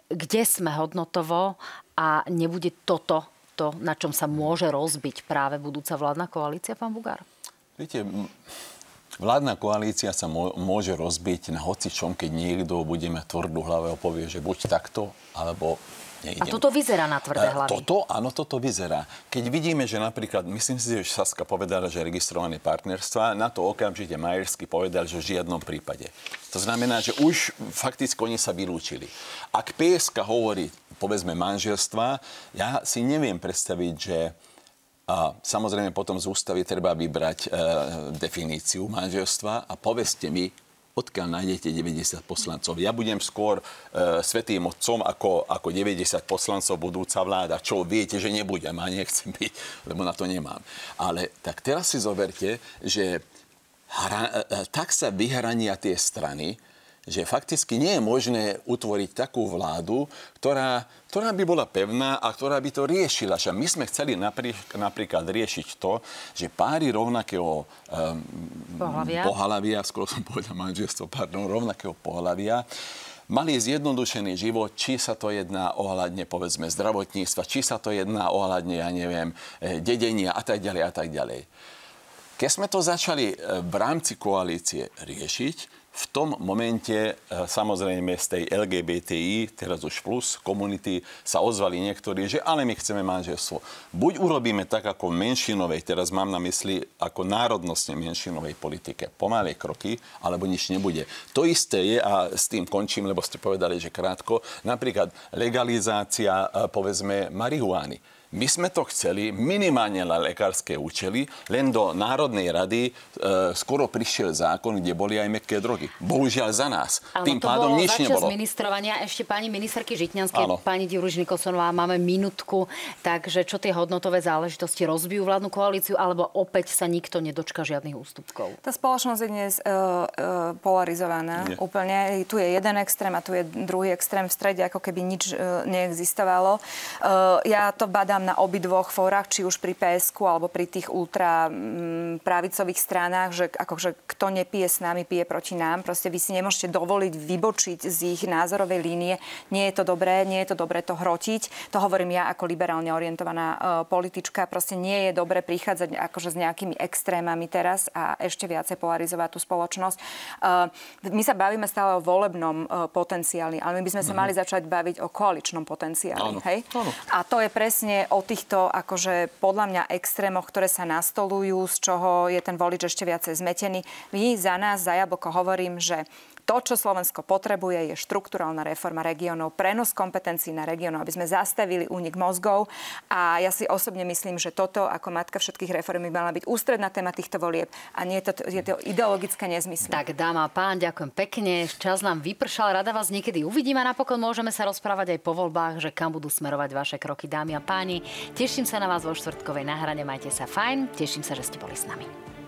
Kde sme hodnotovo a nebude toto to, na čom sa môže rozbiť práve budúca vládna koalícia, pán Bugár? Viete, Vládna koalícia sa môže rozbiť na hocičom, keď niekto bude mať tvrdú hlavu a povie, že buď takto, alebo A toto vyzerá na tvrdé hlavy. Toto, áno, toto vyzerá. Keď vidíme, že napríklad, myslím si, že Saska povedala, že registrované partnerstva, na to okamžite Majersky povedal, že v žiadnom prípade. To znamená, že už fakticky oni sa vylúčili. Ak PSK hovorí, povedzme, manželstva, ja si neviem predstaviť, že a samozrejme potom z ústavy treba vybrať e, definíciu manželstva a povedzte mi, odkiaľ nájdete 90 poslancov. Ja budem skôr e, svetým otcom ako, ako 90 poslancov budúca vláda, čo viete, že nebudem a nechcem byť, lebo na to nemám. Ale tak teraz si zoberte, že hra, e, e tak sa vyhrania tie strany, že fakticky nie je možné utvoriť takú vládu, ktorá, ktorá by bola pevná a ktorá by to riešila. Že my sme chceli napríklad, napríklad riešiť to, že páry rovnakého um, pohľavia. pohľavia, skoro som povedal manželstvo, pardon, rovnakého pohľavia, mali zjednodušený život, či sa to jedná ohľadne, povedzme, zdravotníctva, či sa to jedná ohľadne, ja neviem, eh, dedenia a tak ďalej a tak ďalej. Keď sme to začali eh, v rámci koalície riešiť, v tom momente e, samozrejme z tej LGBTI, teraz už plus komunity, sa ozvali niektorí, že ale my chceme manželstvo. Buď urobíme tak ako menšinovej, teraz mám na mysli ako národnostne menšinovej politike, pomalé kroky, alebo nič nebude. To isté je, a s tým končím, lebo ste povedali, že krátko, napríklad legalizácia, e, povedzme, marihuány my sme to chceli minimálne na lekárske účely, len do Národnej rady e, skoro prišiel zákon, kde boli aj meké drogy. Bohužiaľ za nás. Áno, Tým to pádom bolo nič nebolo. ministrovania ešte pani ministerky Žitňanskej, Áno. pani Diruž Nikosonová, máme minútku, takže čo tie hodnotové záležitosti rozbijú vládnu koalíciu, alebo opäť sa nikto nedočka žiadnych ústupkov? Tá spoločnosť je dnes uh, uh, polarizovaná Nie. úplne. Tu je jeden extrém a tu je druhý extrém v strede, ako keby nič uh, neexistovalo. Uh, ja to badám vítam na obidvoch fórach, či už pri PSK alebo pri tých ultra mm, pravicových stranách, že akože kto nepije s nami, pije proti nám. Proste vy si nemôžete dovoliť vybočiť z ich názorovej línie. Nie je to dobré, nie je to dobré to hrotiť. To hovorím ja ako liberálne orientovaná uh, politička. Proste nie je dobré prichádzať akože s nejakými extrémami teraz a ešte viacej polarizovať tú spoločnosť. Uh, my sa bavíme stále o volebnom uh, potenciáli, ale my by sme sa mm-hmm. mali začať baviť o koaličnom potenciáli. Áno. Hej? Áno. A to je presne o týchto akože podľa mňa extrémoch, ktoré sa nastolujú, z čoho je ten volič ešte viacej zmetený. My za nás, za Jablko hovorím, že to, čo Slovensko potrebuje, je štrukturálna reforma regiónov, prenos kompetencií na regiónov, aby sme zastavili únik mozgov. A ja si osobne myslím, že toto ako matka všetkých reform by mala byť ústredná téma týchto volieb a nie to, je to ideologické nezmysl. Tak dáma pán, ďakujem pekne. Čas nám vypršal, rada vás niekedy uvidím a napokon môžeme sa rozprávať aj po voľbách, že kam budú smerovať vaše kroky, dámy a páni. Teším sa na vás vo štvrtkovej náhrade, majte sa fajn, teším sa, že ste boli s nami.